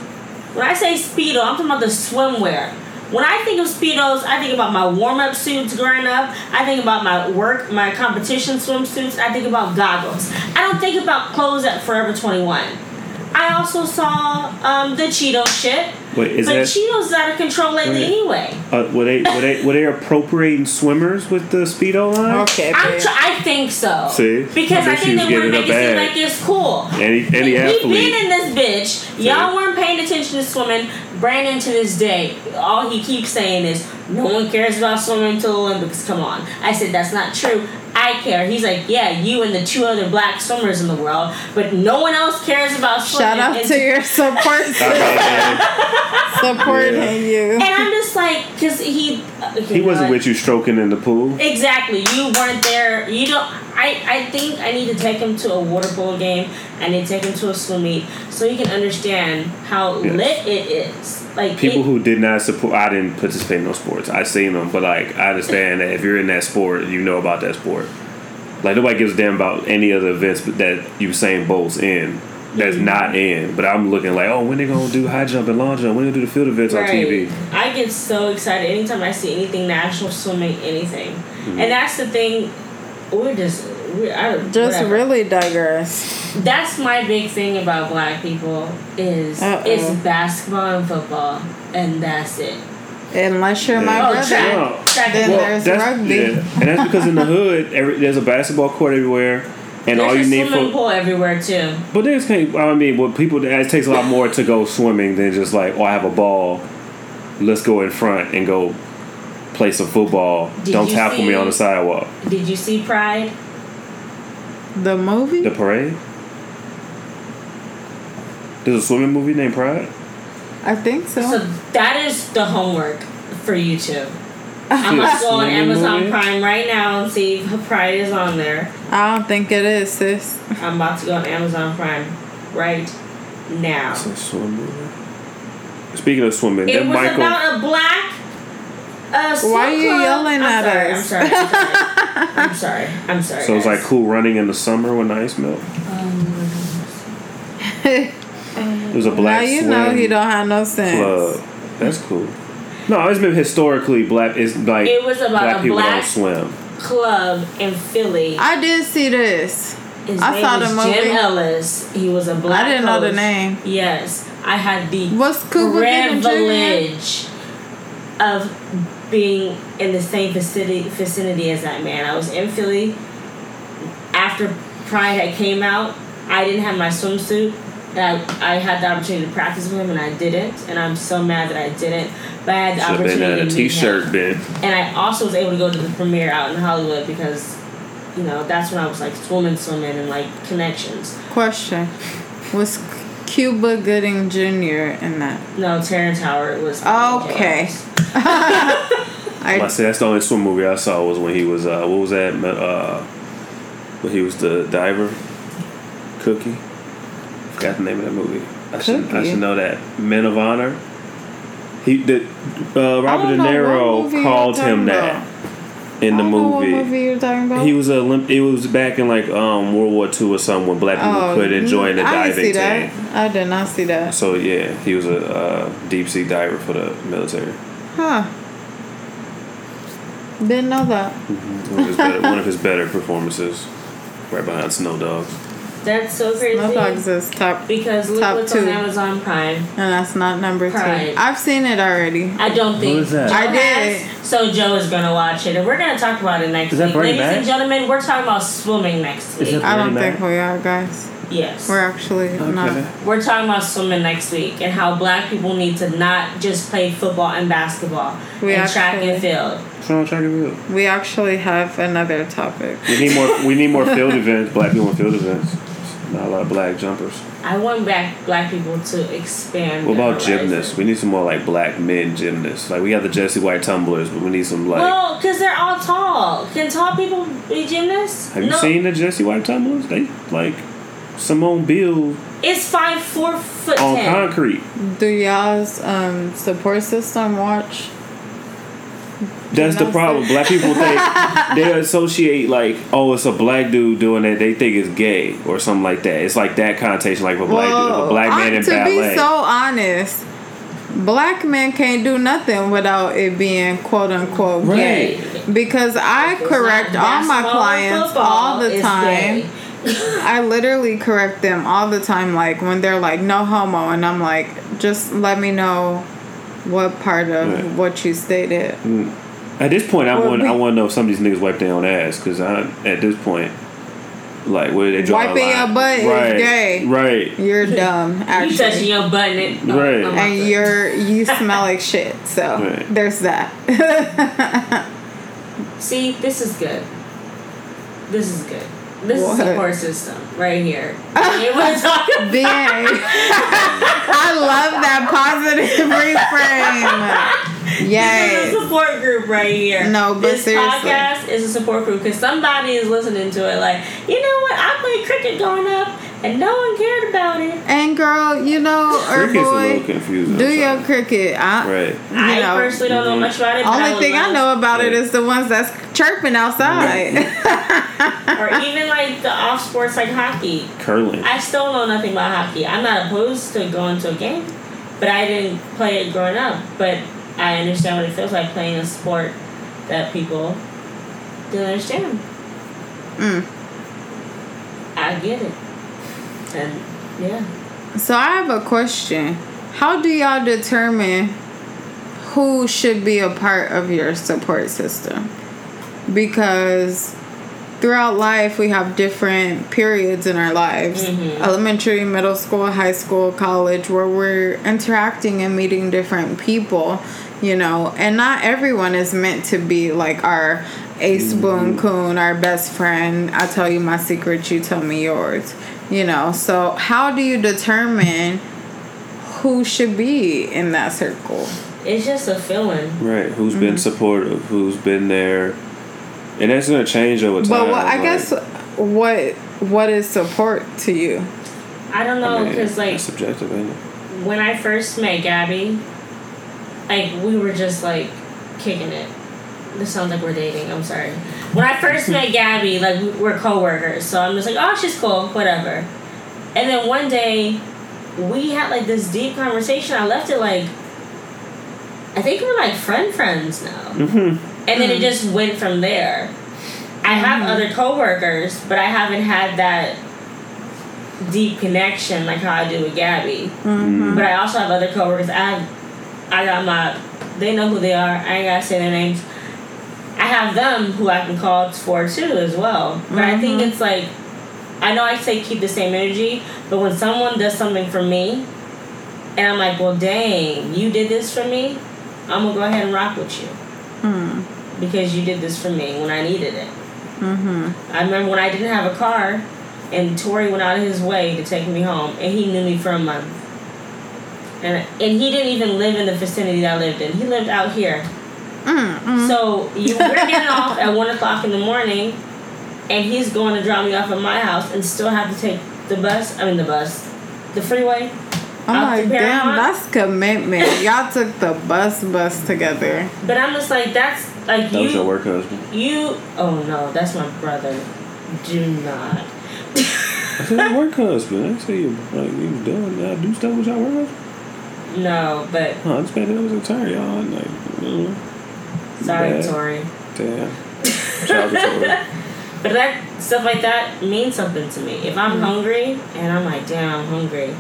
When I say speedo, I'm talking about the swimwear. When I think of speedos, I think about my warm up suits growing up. I think about my work, my competition swimsuits. I think about goggles. I don't think about clothes at Forever 21. I also saw um, the Cheeto shit. Wait, is but that Cheetos is out of control lately Wait. anyway. uh, were they were they were they appropriating swimmers with the speedo line? Okay, I'm babe. tr- I think so. See? Because I I, think was they want to giving it make it up seem bad. like it's cool. Any any We've been in this bitch. Y'all weren't paying attention to swimming. Brandon to this day, all he keeps saying is, "No one cares about swimming until the Olympics come on." I said that's not true. I care. He's like, "Yeah, you and the two other black swimmers in the world, but no one else cares about swimming." Shout out And- to your support supporting Yeah. you. And I'm just like, because he okay, he wasn't with you stroking in the pool. Exactly. You weren't there. You don't. I, I think I need to take him to a water polo game. I need to take him to a swim meet so he can understand how Yes. lit it is. Like People it, who did not support, I didn't participate in those sports. I seen them, but like I understand that if you're in that sport, you know about that sport. Like nobody gives a damn about any other events that Usain Bolt's in. That's Mm-hmm. not in, but I'm looking like, oh, when they gonna do high jump and long jump? When they gonna do the field events on TV? I get so excited anytime I see anything national swimming, anything, Mm-hmm. and that's the thing. We're just. We're, I, don't- Just whatever. really digress. That's my big thing about black people is Uh-oh. it's basketball and football, and that's it. Unless you're my Yeah. Oh, brother. track, track Then and there's that's, rugby. yeah. and that's because in the hood, every, there's a basketball court everywhere, and all you a need swimming for. pool everywhere too. But there's, I mean, what people it takes a lot more to go swimming than just like, oh, I have a ball, let's go in front and go play some football. Did Don't you tackle me on the sidewalk. Did you see Pride? The movie? The parade. There's a swimming movie named Pride. I think so. So that is the homework for you two. I'm gonna go on Amazon movie? Prime right now and see if Pride is on there. I don't think it is, sis. I'm about to go on Amazon Prime right now. It's a swimming movie. Speaking of swimming, It then was Michael. about a black. Uh, Why are you club. yelling I'm at sorry, us? I'm sorry. I'm sorry. I'm sorry. I'm sorry. so it's like cool running in the summer when the ice melt. Um, it was a black. now black you swim know he don't have no sense. club. That's cool. No, it's been historically black. It's like It was about black a people black- don't swim. club in Philly. I did see this. His I name saw was the movie. Jim Ellis. He was a black. I didn't know the name. Yes, I had the What's Cuba Gooding privilege of being in the same vicinity vicinity as that man. I was in Philly after Pride had came out. I didn't have my swimsuit. And I, I had the opportunity to practice with him, and I didn't. And I'm so mad that I didn't. But I had the Should have been opportunity at a to meet t-shirt him. bin. And I also was able to go to the premiere out in Hollywood because, you know, that's when I was like swimming, swimming, and like connections. Question. Was Cuba Gooding Jr. in that? No, Terrence Howard was. Okay. I I say that's the only swim movie I saw was when he was uh, what was that? Uh, when he was the diver, Cookie. I forgot the name of that movie. I should I should know that. Men of Honor. He the uh, Robert De Niro called him that in the I don't know movie. What movie you're talking about? He was a Olymp- it was back in like um World War Two or something when black people Oh, couldn't join the diving that. I did not see that. So yeah, he was a uh, deep sea diver for the military. Huh. Didn't know that. Mm-hmm. One of his better, one of his better performances, right behind Snow Dogs. That's so crazy. Snow Dogs is top, Because look Top what's two. on Amazon Prime. and that's not number Pride. two. I've seen it already. I don't think is that? Joe I did. has, so Joe is gonna watch it, and we're gonna talk about it next Is that week. Breaking Ladies Bad? and gentlemen, we're talking about swimming next Is week. it- I don't Pretty think we are, guys. yes, We're actually not. We're talking about swimming next week and how black people need to not just play football and basketball We and track actually- and field. What's wrong track and field? We actually have another topic. We need more. We need more field events. Black people in field events. Not a lot of black jumpers. I want back black people to expand. What their about horizon. gymnasts? We need some more like black men gymnasts. Like we got the Jesse White tumblers, but we need some like. Well, because they're all tall. Can tall people be gymnasts? have you seen the Jesse White tumblers? They like Simone Bill It's five four foot on ten. concrete. Do y'all's um, support system watch That's You the know problem. Black people think they associate like, oh, it's a black dude doing it. They think it's gay or something like that. It's like that connotation, like a black dude, a black man I- in to ballet. be so honest, black men can't do nothing without it being quote unquote gay. Because I it's correct all my clients football, all the time. gay. I literally correct them all the time, like when they're like, no homo, and I'm like, just let me know what part of Right. what you stated. Mm. At this point, I Well, want we- I want to know if some of these niggas wipe their own ass because I at this point, like where they draw the Wiping your butt is right, gay. Right. You're dumb, You touching your butt and it, no, Right. I'm And good. you're you smell like shit. So Right. there's that. See, this is good. This is good. This What? is a support system right here. You wanna talk about- Being, I love that positive reframe. This is a support group right here. No, but this seriously. podcast is a support group because somebody is listening to it. Like, you know what? I played cricket growing up, and no one cared about it. And girl, you know, or Cricket's a little boy, do I'm your cricket. I, Right. You I know, personally don't know much about it. but Only would thing I know about it Right. is the ones that's chirping outside. or even like the off sports like hockey. Curling. I still know nothing about hockey. I'm not opposed to going to a game, but I didn't play it growing up. But I understand what it feels like playing a sport that people don't understand. Mm. I get it. And yeah. So I have a question. How do y'all determine who should be a part of your support system? Because throughout life we have different periods in our lives. Mhm. Elementary, middle school, high school, college where we're interacting and meeting different people, you know, and not everyone is meant to be like our ace boon coon, our best friend. I tell you my secret, you tell me yours. You know, so how do you determine who should be in that circle? It's just a feeling. Right. Who's Mm-hmm. been supportive? Who's been there? And that's gonna change over time. But what, I like- guess what what is support to you? I don't I know, mean, because like subjective, ain't it? when I first met Gabby, like we were just like kicking it. This sounds like we're dating. I'm sorry. When I first met Gabby, like we- we're coworkers, so I'm just like, oh, she's cool, whatever. And then one day, we had like this deep conversation. I left it like, I think we're like friend friends now. Mm-hmm. And then it just went from there. I have other coworkers, but I haven't had that deep connection like how I do with Gabby. Mm-hmm. But I also have other coworkers. I have, I got my, they know who they are. I ain't gotta say their names. I have them who I can call for too as well. But I think it's like, I know I say keep the same energy, but when someone does something for me, and I'm like, well, dang, you did this for me, I'm gonna go ahead and rock with you Mm. because you did this for me when I needed it. Mhm. I remember when I didn't have a car, and Tori went out of his way to take me home, and he knew me for a month. And and he didn't even live in the vicinity that I lived in. He lived out here. Mm, mm. So you we're getting off at one o'clock in the morning, and he's going to drop me off at my house, and still have to take the bus. I mean the bus, the freeway. I'm like, damn, that's commitment. Y'all took the bus bus together. But I'm just like that's like That you. was your work husband. You. Oh no, that's my brother. Do not. I said your work husband. I didn't you like you was doing uh, do stuff with your work husband. no, but Huh, I just made that was entire y'all. I'm Like, you know, sorry, Bad. Tori. damn. Shout out to Tori. But that stuff like that means something to me. If I'm Mm-hmm. hungry and I'm like, damn, I'm hungry,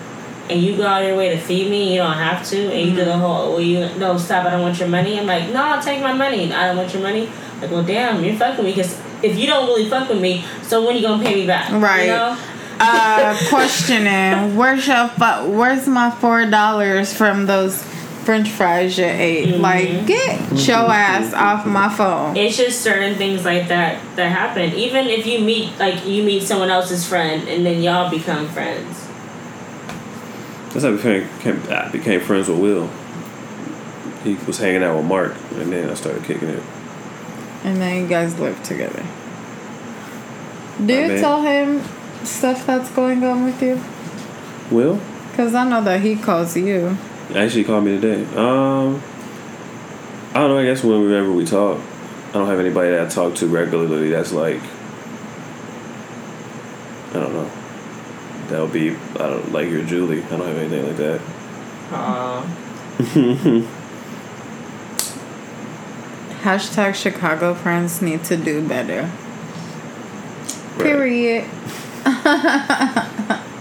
and you go out of your way to feed me, you don't have to, and you do Mm-hmm. the whole, well, you no stop, I don't want your money. I'm like, no, I'll take my money. I don't want your money. Like, well, damn, you're fucking with me because if you don't really fuck with me, so when you gonna pay me back? Right. You know? Uh, questioning, where's your fu- where's my four dollars from those French fries you ate? Mm-hmm. Like, get your ass off my phone. It's just certain things like that that happen. Even if you meet, like, you meet someone else's friend and then y'all become friends. That's how I became, became, I became friends with Will. He was hanging out with Mark, and then I started kicking it. And then you guys live together. Do I you mean- tell him stuff that's going on with you? Will Because I know that he calls you. Actually called me today. Um, I don't know. I guess whenever we talk, I don't have anybody that I talk to regularly that's like, I don't know. That would be I don't like your Julie. I don't have anything like that. Uh, Hashtag Chicago friends need to do better. Right. Period.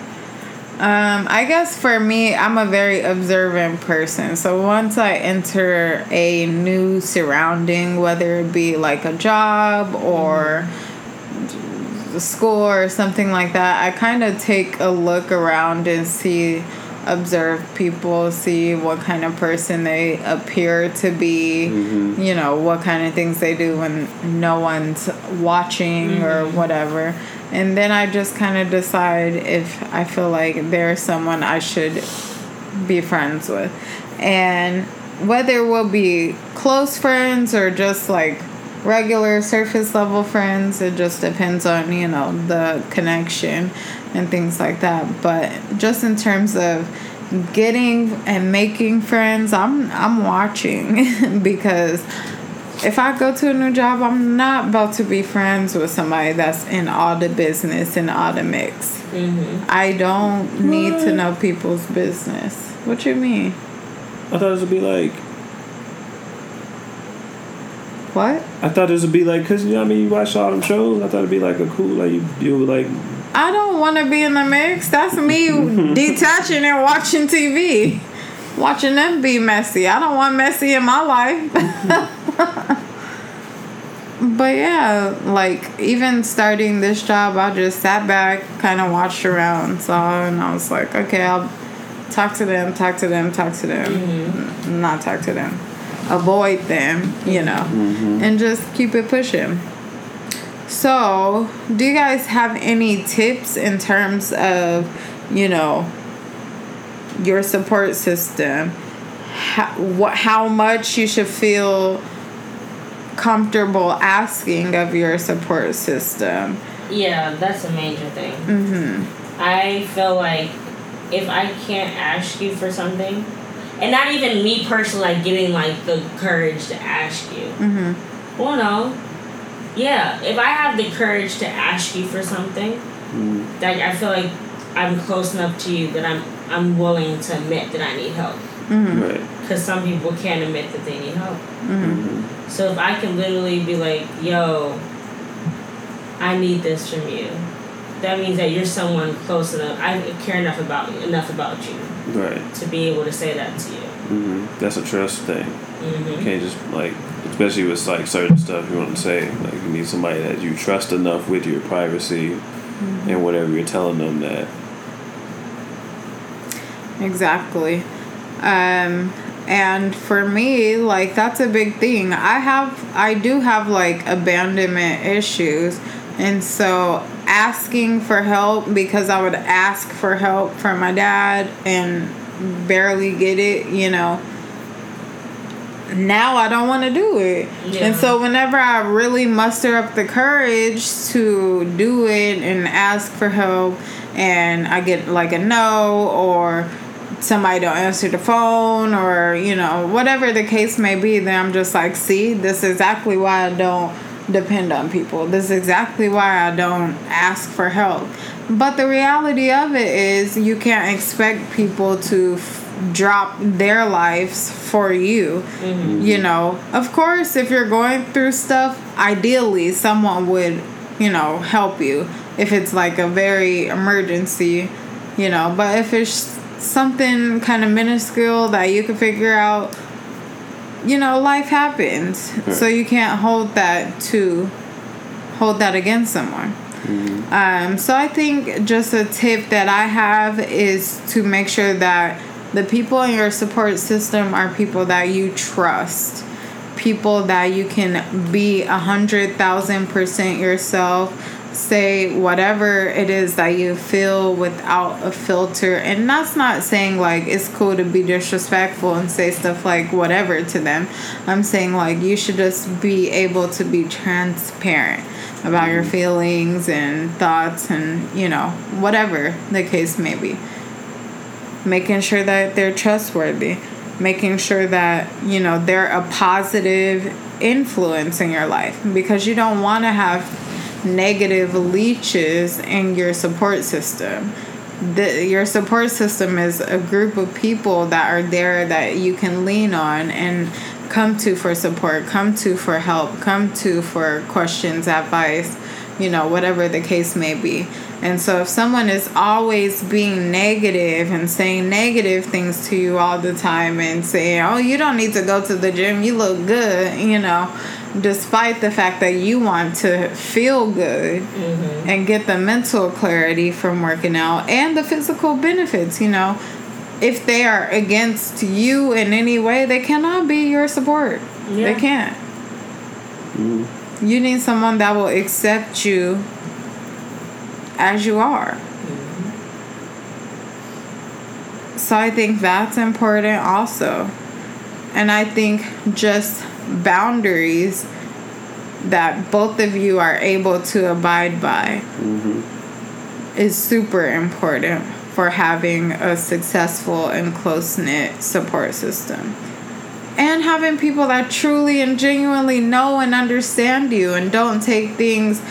um, I guess for me, I'm a very observant person. So once I enter a new surrounding, whether it be like a job or the school or something like that, I kind of take a look around and see, observe people, see what kind of person they appear to be, you know, what kind of things they do when no one's watching or whatever. And then I just kind of decide if I feel like there's someone I should be friends with. And whether we'll be close friends or just like regular surface level friends, it just depends on, you know, the connection and things like that. But just in terms of getting and making friends, I'm I'm watching because if I go to a new job, I'm not about to be friends with somebody that's in all the business and all the mix. Mm-hmm. I don't need to know people's business. What you mean? I thought this would be like. What? I thought this would be like, cause you know what I mean. You watch all them shows. I thought it'd be like a cool, like you, you like. I don't want to be in the mix. That's me detaching and watching TV. Watching them be messy. I don't want messy in my life. but yeah, like even starting this job, I just sat back, kind of watched around, saw, and I was like, okay, I'll talk to them, talk to them, talk to them, N- not talk to them, avoid them, you know, mm-hmm. and just keep it pushing. So, do you guys have any tips in terms of, you know, your support system? How, what, how much you should feel comfortable asking of your support system? yeah, that's a major thing. Mm-hmm. I feel like if I can't ask you for something, and not even me personally, like getting like the courage to ask you. Mm-hmm. Well, no. Yeah, if I have the courage to ask you for something, like I feel like I'm close enough to you that I'm I'm willing to admit that I need help. Right. Because some people can't admit that they need help. Mhm. So if I can literally be like, yo, I need this from you, that means that you're someone close enough. I care enough about you, enough about you Right. to be able to say that to you. hmm That's a trust thing. hmm You can't just like, especially with like certain stuff you want to say. Like you need somebody that you trust enough with your privacy and whatever you're telling them that. Exactly. Um and for me, like that's a big thing. I have I do have like abandonment issues. And so asking for help because I would ask for help from my dad and barely get it, you know. Now I don't want to do it. Yeah. And so whenever I really muster up the courage to do it and ask for help and I get like a no or somebody don't answer the phone or you know whatever the case may be then i'm just like see this is exactly why i don't depend on people. This is exactly why i don't ask for help. But the reality of it is you can't expect people to f- drop their lives for you. Mm-hmm. You know of course if you're going through stuff ideally someone would you know help you if it's like a very emergency you know. But if it's something kind of minuscule that you can figure out you know life happens. So you can't hold that to hold that against someone. Um, so i think just a tip that i have is to make sure that the people in your support system are people that you trust. People that you can be a hundred thousand percent yourself say whatever it is that you feel without a filter. And that's not saying like it's cool to be disrespectful and say stuff like whatever to them. I'm saying like you should just be able to be transparent about your mm-hmm. feelings and thoughts and you know whatever the case may be. Making sure that they're trustworthy. Making sure that you know they're a positive influence in your life. Because you don't want to have negative leeches in your support system the, your support system is a group of people that are there that you can lean on and come to for support, come to for help, come to for questions, advice, you know, whatever the case may be. And so if someone is always being negative and saying negative things to you all the time and saying, "Oh, you don't need to go to the gym, you look good," you know, despite the fact that you want to feel good mm-hmm. and get the mental clarity from working out and the physical benefits, you know, if they are against you in any way, they cannot be your support. Yeah. They can't. Mm-hmm. You need someone that will accept you as you are. Mm-hmm. So I think that's important also. And I think just boundaries that both of you are able to abide by mm-hmm. is super important for having a successful and close knit support system. And having people that truly and genuinely know and understand you and don't take things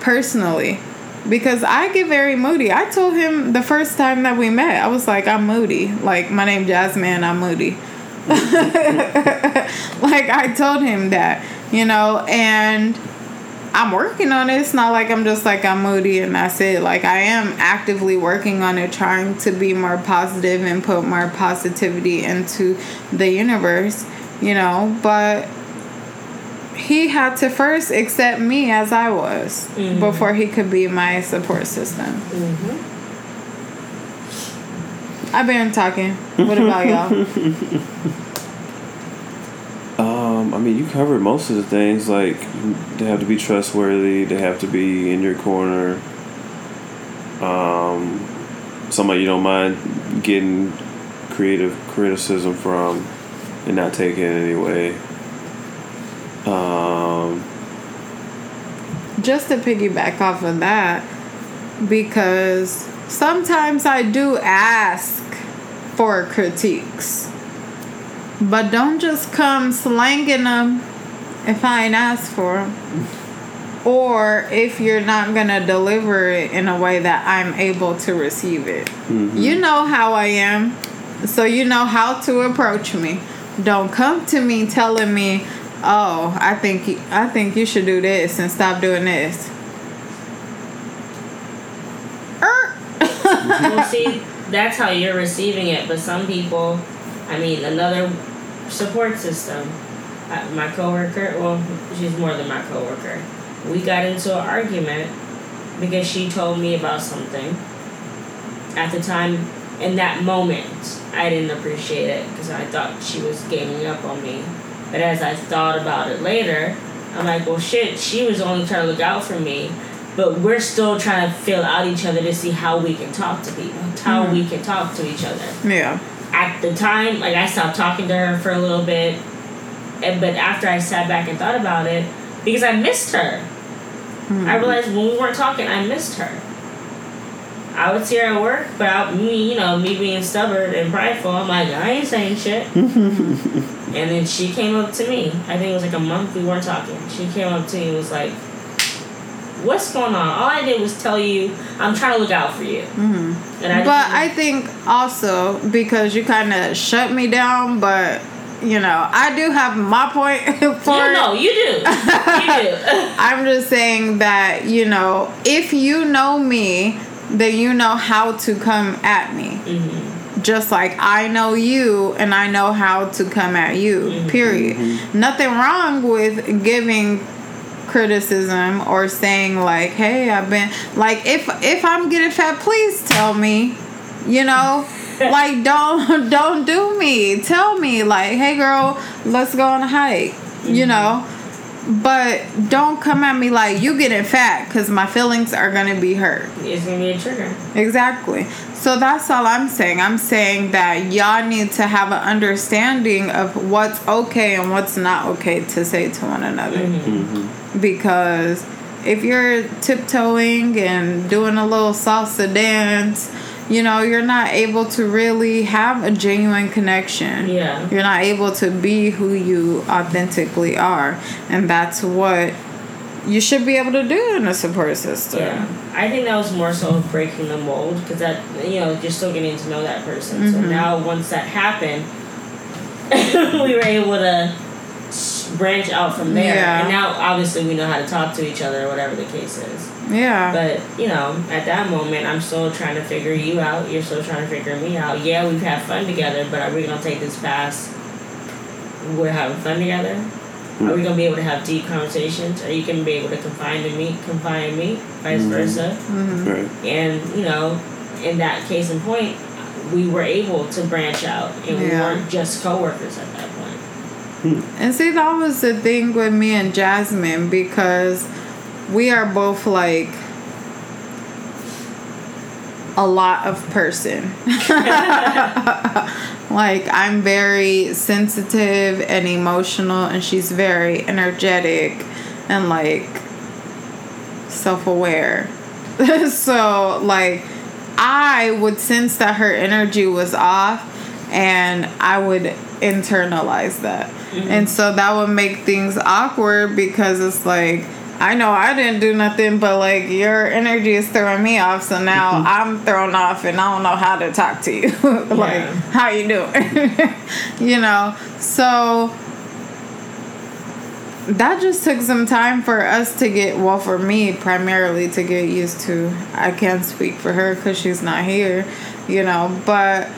personally. Because I get very moody. I told him the first time that we met, I was like, I'm moody. Like, my name Jasmine, I'm moody. like I told him that, you know, and I'm working on it. It's not like I'm just like I'm moody and that's it. Like I am actively working on it, trying to be more positive and put more positivity into the universe, you know, but he had to first accept me as I was mm-hmm. before he could be my support system. Mm-hmm. I've been talking. What about y'all? um, I mean, you covered most of the things. Like, they have to be trustworthy. They have to be in your corner. Um, somebody you don't mind getting creative criticism from, and not taking it anyway. Um, just to piggyback off of that, because sometimes I do ask for critiques. But don't just come slanging them if I ain't asked for them. Or if you're not going to deliver it in a way that I'm able to receive it. Mm-hmm. You know how I am. So you know how to approach me. Don't come to me telling me, "Oh, I think I think you should do this and stop doing this." Er. well, see, that's how you're receiving it. But some people, I mean, another support system. Uh, my coworker, well, she's more than my coworker. We got into an argument because she told me about something. At the time, in that moment, I didn't appreciate it because I thought she was ganging up on me. But as I thought about it later, I'm like, well, shit, she was only trying to look out for me but we're still trying to fill out each other to see how we can talk to people, how mm-hmm. we can talk to each other. Yeah. At the time, like I stopped talking to her for a little bit, and but after I sat back and thought about it, because I missed her, mm-hmm. I realized when we weren't talking, I missed her. I would see her at work, but I, me, you know, me being stubborn and prideful, I'm like, I ain't saying shit. and then she came up to me. I think it was like a month we weren't talking. She came up to me and was like, what's going on? All I did was tell you I'm trying to look out for you. Mm-hmm. And I but I think also because you kind of shut me down, but you know I do have my point for. Yeah, no, you do. you do. I'm just saying that you know if you know me, then you know how to come at me. Mm-hmm. Just like I know you and I know how to come at you, mm-hmm. period. Mm-hmm. Nothing wrong with giving criticism or saying like, "Hey, I've been like if if I'm getting fat, please tell me." You know? like don't don't do me. Tell me like, "Hey girl, let's go on a hike." Mm-hmm. You know? But don't come at me like you getting fat because my feelings are gonna be hurt. It's gonna be a trigger. Exactly. So that's all I'm saying. I'm saying that y'all need to have an understanding of what's okay and what's not okay to say to one another. Mm-hmm. Because if you're tiptoeing and doing a little salsa dance, you know, you're not able to really have a genuine connection. Yeah. You're not able to be who you authentically are. And that's what you should be able to do in a support system. Yeah, I think that was more so breaking the mold because that you know you're still getting to know that person. So Mhm. now once that happened, we were able to branch out from there. Yeah. And now obviously we know how to talk to each other, whatever the case is. Yeah. But you know, at that moment, I'm still trying to figure you out. You're still trying to figure me out. Yeah, we've had fun together, but are we gonna take this past? We're having fun together. Are we gonna be able to have deep conversations? Are you gonna be able to confide in me, confide in me, vice Mhm. versa? Mhm. Right. And you know, in that case in point, we were able to branch out, and we weren't just coworkers at that point. And see, that was the thing with me and Jasmine because we are both like a lot of person. like, I'm very sensitive and emotional, and she's very energetic and like self aware. so, like, I would sense that her energy was off, and I would internalize that. Mm-hmm. And so that would make things awkward because it's like, I know I didn't do nothing, but like your energy is throwing me off. So now I'm thrown off and I don't know how to talk to you. like, Yeah. how you doing? you know? So that just took some time for us to get well for me primarily to get used to i can't speak for her because she's not here you know but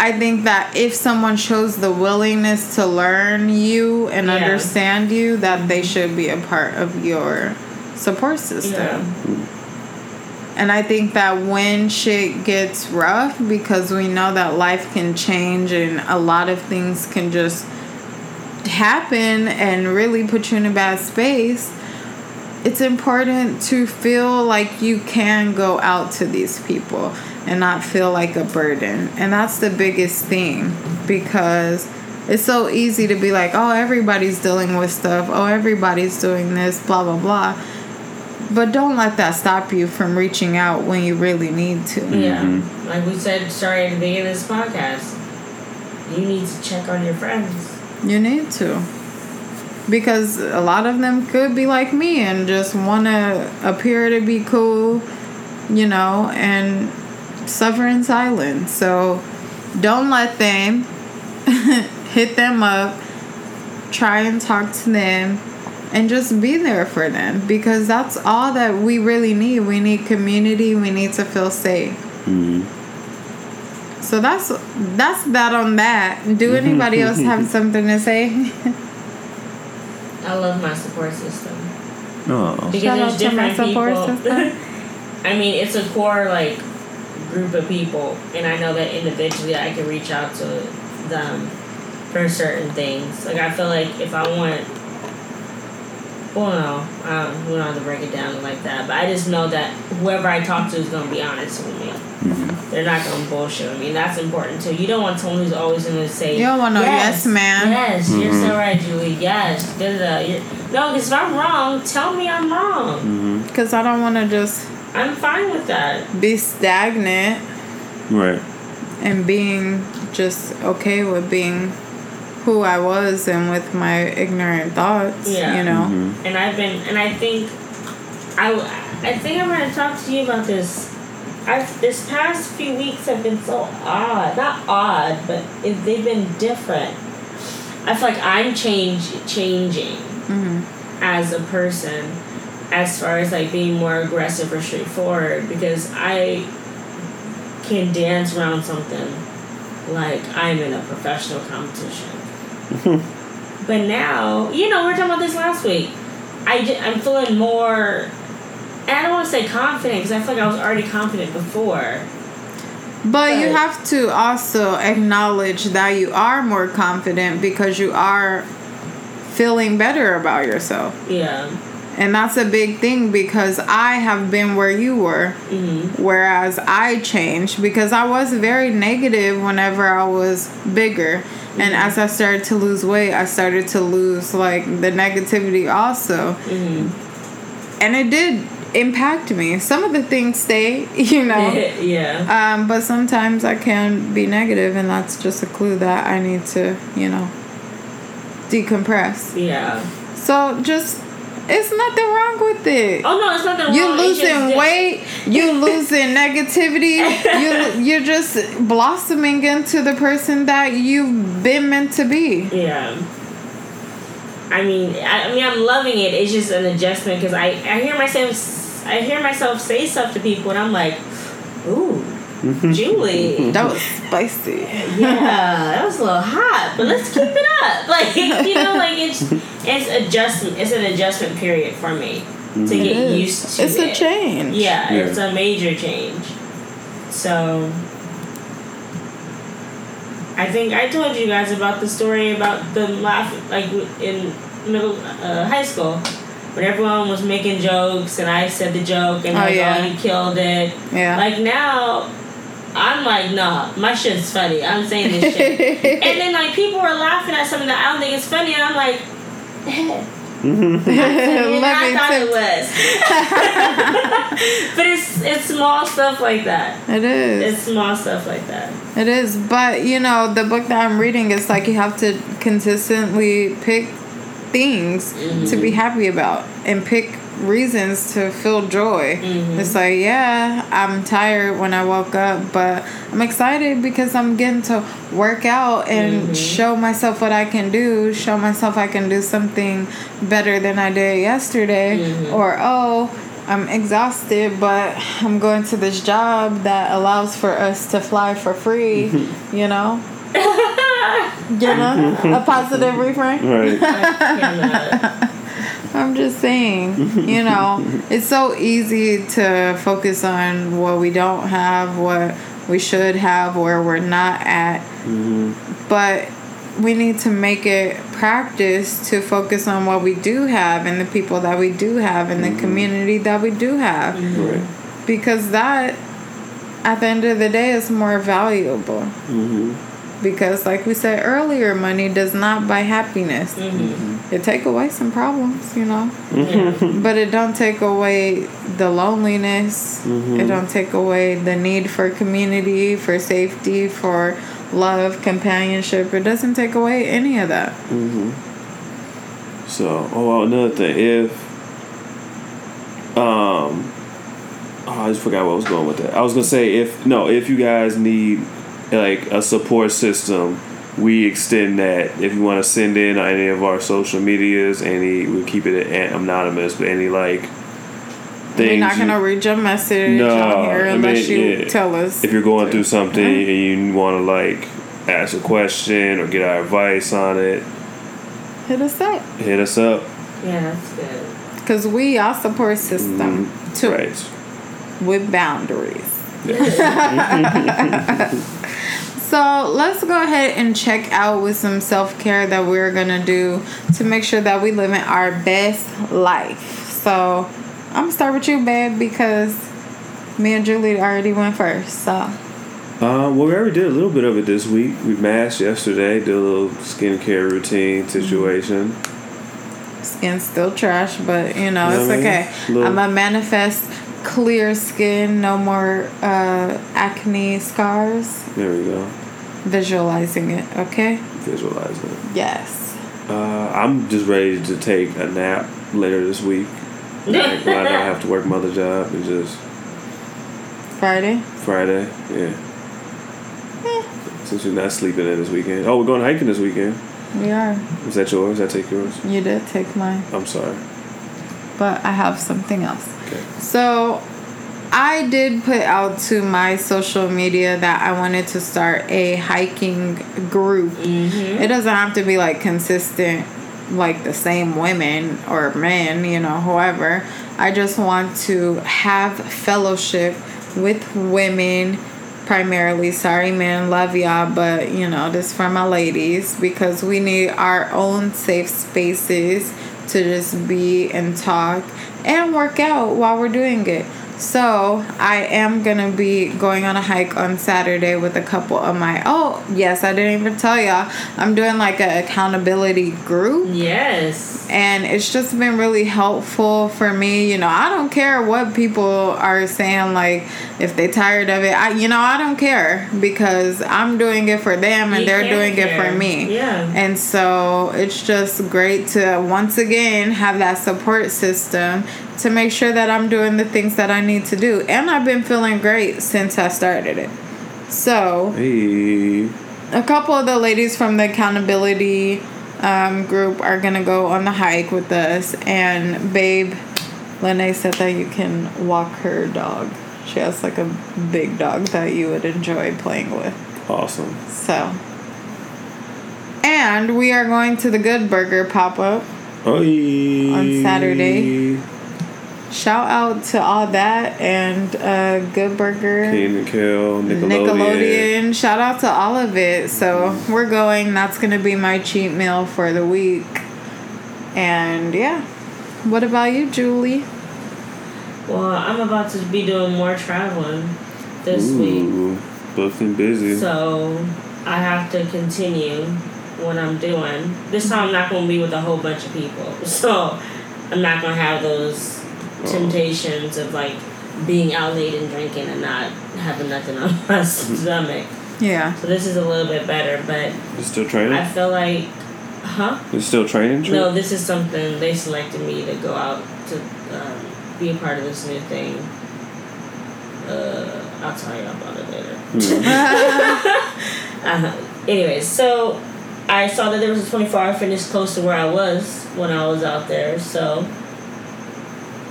i think that if someone shows the willingness to learn you and Yeah. understand you that they should be a part of your support system Yeah. and I think that when shit gets rough, because we know that life can change and a lot of things can just happen and really put you in a bad space, it's important to feel like you can go out to these people and not feel like a burden. And that's the biggest thing because it's so easy to be like, oh, everybody's dealing with stuff. Oh, everybody's doing this, blah, blah, blah. But don't let that stop you from reaching out when you really need to. Yeah. Mhm. Like we said, sorry at the beginning of this podcast, you need to check on your friends. You need to. Because a lot of them could be like me and just want to appear to be cool, you know, and suffer in silence. So don't let them hit them up, try and talk to them, and just be there for them because that's all that we really need. We need community, we need to feel safe. hmm So that's that's that on that. Do anybody else have something to say? I love my support system. Oh. Because Shout there's out to my different support people. system. I mean, it's a core like group of people, and I know that individually I can reach out to them for certain things. Like I feel like if I want, well, no, um, we don't have to break it down like that. But I just know that whoever I talk to is gonna be honest with me. Mm-hmm. They're not gonna bullshit with me. And that's important too. You don't want someone who's always gonna say, You don't want no yes man. Yes, you're Mhm. so right, Julie. Yes, da, da, da. No, because if I'm wrong, tell me I'm wrong. hmm Because I don't want to just I'm fine with that. be stagnant Right. and being just okay with being who I was and with my ignorant thoughts. Yeah. You know? hmm And I've been, and I think, I, I think I'm gonna talk to you about this. I've this past few weeks have been so odd, not odd, but it, they've been different. I feel like I'm change changing hmm as a person, as far as like being more aggressive or straightforward, because I can dance around something like I'm in a professional competition. But now, you know, we were talking about this last week. I I'm feeling more, I don't want to say confident because I feel like I was already confident before. But you have to also acknowledge that you are more confident because you are feeling better about yourself. Yeah. And that's a big thing because I have been where you were. Mm-hmm. Whereas I changed because I was very negative whenever I was bigger. And as I started to lose weight, I started to lose like the negativity also. Mm-hmm. And it did impact me. Some of the things stay, you know. yeah. Um, but sometimes I can be negative, and that's just a clue that I need to, you know, decompress. Yeah. So just, it's nothing wrong with it. Oh no, it's nothing wrong. You're losing that- weight, You're losing negativity, you you're just blossoming into the person that you've been meant to be. Yeah. I mean, I, I mean, I'm loving it. It's just an adjustment because I, I hear myself, I hear myself say stuff to people, and I'm like, "Ooh, Mm-hmm. Julie, mm-hmm. That was spicy. yeah, that was a little hot, but let's keep it up." Like, you know, like it's it's adjustment. It's an adjustment period for me to mm-hmm. It get is. used to. It's a change. Yeah, Yeah. it's a major change. So I think I told you guys about the story about the laugh like in middle uh, high school when everyone was making jokes and I said the joke and Oh, like yeah. oh you killed it. Yeah. Like now I'm like, nah, my shit's funny. I'm saying this shit. and then like people were laughing at something that I don't think is funny and I'm like eh. And I thought it was. but it's it's small stuff like that. It is. It's small stuff like that. It is. But, you know, the book that I'm reading is like you have to consistently pick things to be happy about and pick reasons to feel joy. Mm-hmm. It's like, yeah, I'm tired when I woke up, but I'm excited because I'm getting to work out and mm-hmm. show myself what I can do, show myself I can do something better than I did yesterday. Mm-hmm. Or, oh, I'm exhausted, but I'm going to this job that allows for us to fly for free, you know? you know? A positive refrain. Right. I'm just saying, you know, it's so easy to focus on what we don't have, what we should have, where we're not at. Mm-hmm. But we need to make it practice to focus on what we do have and the people that we do have and the mm-hmm. community that we do have. Mm-hmm. Right. Because that, at the end of the day, is more valuable. Because, like we said earlier, money does not buy happiness. Mm-hmm. It take away some problems, you know. Mm-hmm. But it don't take away the loneliness. Mm-hmm. It don't take away the need for community, for safety, for love, companionship. It doesn't take away any of that. So, oh, another thing, if, um, oh, I just forgot what I was going with that. I was gonna say if no, if you guys need like a support system, we extend that. If you want to send in on any of our social medias, any we keep it anonymous, but any like things. We're not gonna read your message No, on here I unless mean, you yeah. tell us. if you're going through something Uh-huh. and you want to like ask a question or get our advice on it, Hit us up. hit us up. Yeah, that's good. Because we are support system too, Right. with boundaries. So let's go ahead and check out with some self care that we're gonna do to make sure that we live in our best life. So I'm gonna start with you, babe, because me and Julie already went first. So Uh, well, we already did a little bit of it this week. We masked yesterday, did a little skincare routine situation. skin's still trash, but you know You know it's I mean? okay. Little- I'm gonna manifest clear skin, no more uh, acne scars. There we go. Visualizing it, okay? Visualizing it. Yes. Uh, I'm just ready to take a nap later this week. Like, when I don't have to work my other job and just Friday. Friday, yeah. Since we're not sleeping in this weekend. Oh, we're going hiking this weekend. We are. Is that yours? I take yours? You did take mine, I'm sorry. But I have something else. Okay. So, I did put out to my social media that I wanted to start a hiking group. Mm-hmm. It doesn't have to be like consistent, like the same women or men, you know, whoever. I just want to have fellowship with women primarily. Sorry, man, love y'all, but you know, this for my ladies because we need our own safe spaces to just be and talk and work out while we're doing it. So I am gonna be going on a hike on Saturday with a couple of my. Oh yes, I didn't even tell y'all. I'm doing like an accountability group Yes. and it's just been really helpful for me you know i don't care what people are saying like if they tired of it i you know i don't care because i'm doing it for them and You they're doing it for me Yeah. and so it's just great to once again have that support system to make sure that i'm doing the things that i need to do and i've been feeling great since i started it so Hey. a couple of the ladies from the accountability um, group are gonna go on the hike with us and babe lene said that you can walk her dog she has like a big dog that you would enjoy playing with Awesome. so and we are going to the good burger pop-up Oi. On Saturday. Shout out to all that and uh, good burger Kenan and Kel, Nickelodeon. Nickelodeon. Shout out to all of it. So we're going. That's gonna be my cheat meal for the week. And yeah. What about you, Julie? Well, I'm about to be doing more traveling this week. Ooh, booked and busy. So I have to continue what I'm doing. This time I'm not going to be with a whole bunch of people. So I'm not going to have those temptations of like being out late and drinking and not having nothing on my stomach. Yeah. So this is a little bit better, but You still training? I feel like, huh? You still training? Trip? No, this is something they selected me to go out to um, be a part of this new thing. Uh, I'll tell you about it later. uh, anyways, so I saw that there was a 24 hour fitness close to where I was when I was out there, so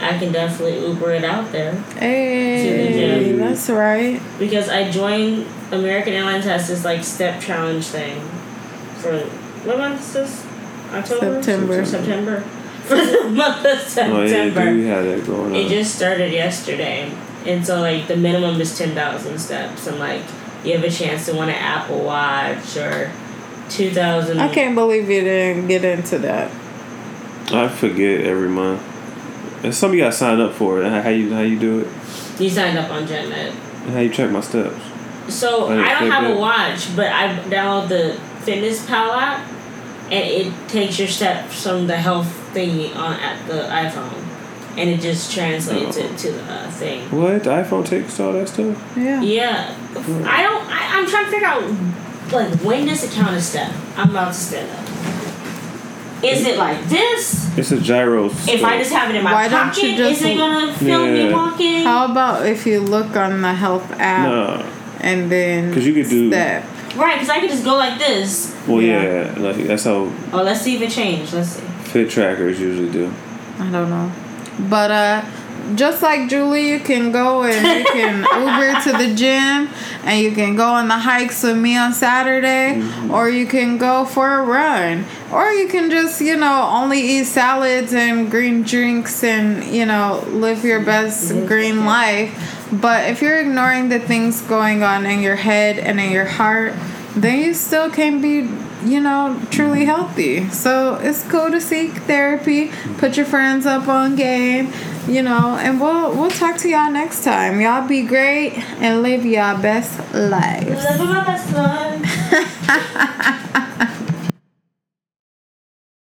I can definitely Uber it out there Hey, gym. that's right. because I joined American Airlines has this like step challenge thing for what month is this? October, September. September. For the month of September. Oh yeah, we had that going on. It just started yesterday, and so like the minimum is ten thousand steps, and like you have a chance to win an Apple Watch or two thousand. I can't believe you didn't get into that. I forget every month. And some of you got signed up for it. How you how you do it? You signed up on JetNet, And how you check my steps? so I I don't have that. a watch, but I download the Fitness Pal app, and it takes your steps from the health thingy on at the iPhone, and it just translates Oh. it to the uh, thing. What? The iPhone takes all that stuff? Yeah. Yeah, I don't. I, I'm trying to figure out like when does it count a step? I'm about to stand up. Is it like this? It's a gyro. If I just have it in my Why don't pocket, you just- is it gonna film me walking? How about if you look on the health app Nah. and then 'Cause you could do- step? right, because I could just go like this. Well, Yeah. yeah. like that's how Oh, let's see if it changed. Let's see. fit trackers usually do. I don't know. But uh just like Julie, you can go and you can Uber to the gym and you can go on the hikes with me on Saturday mm-hmm. or you can go for a run. Or you can just, you know, only eat salads and green drinks and, you know, live your best mm-hmm. green life. But if you're ignoring the things going on in your head and in your heart, then you still can't be, you know, truly healthy. So it's cool to seek therapy. Put your friends up on game, you know, and we'll we'll talk to y'all next time. Y'all be great and live your best life. Best life.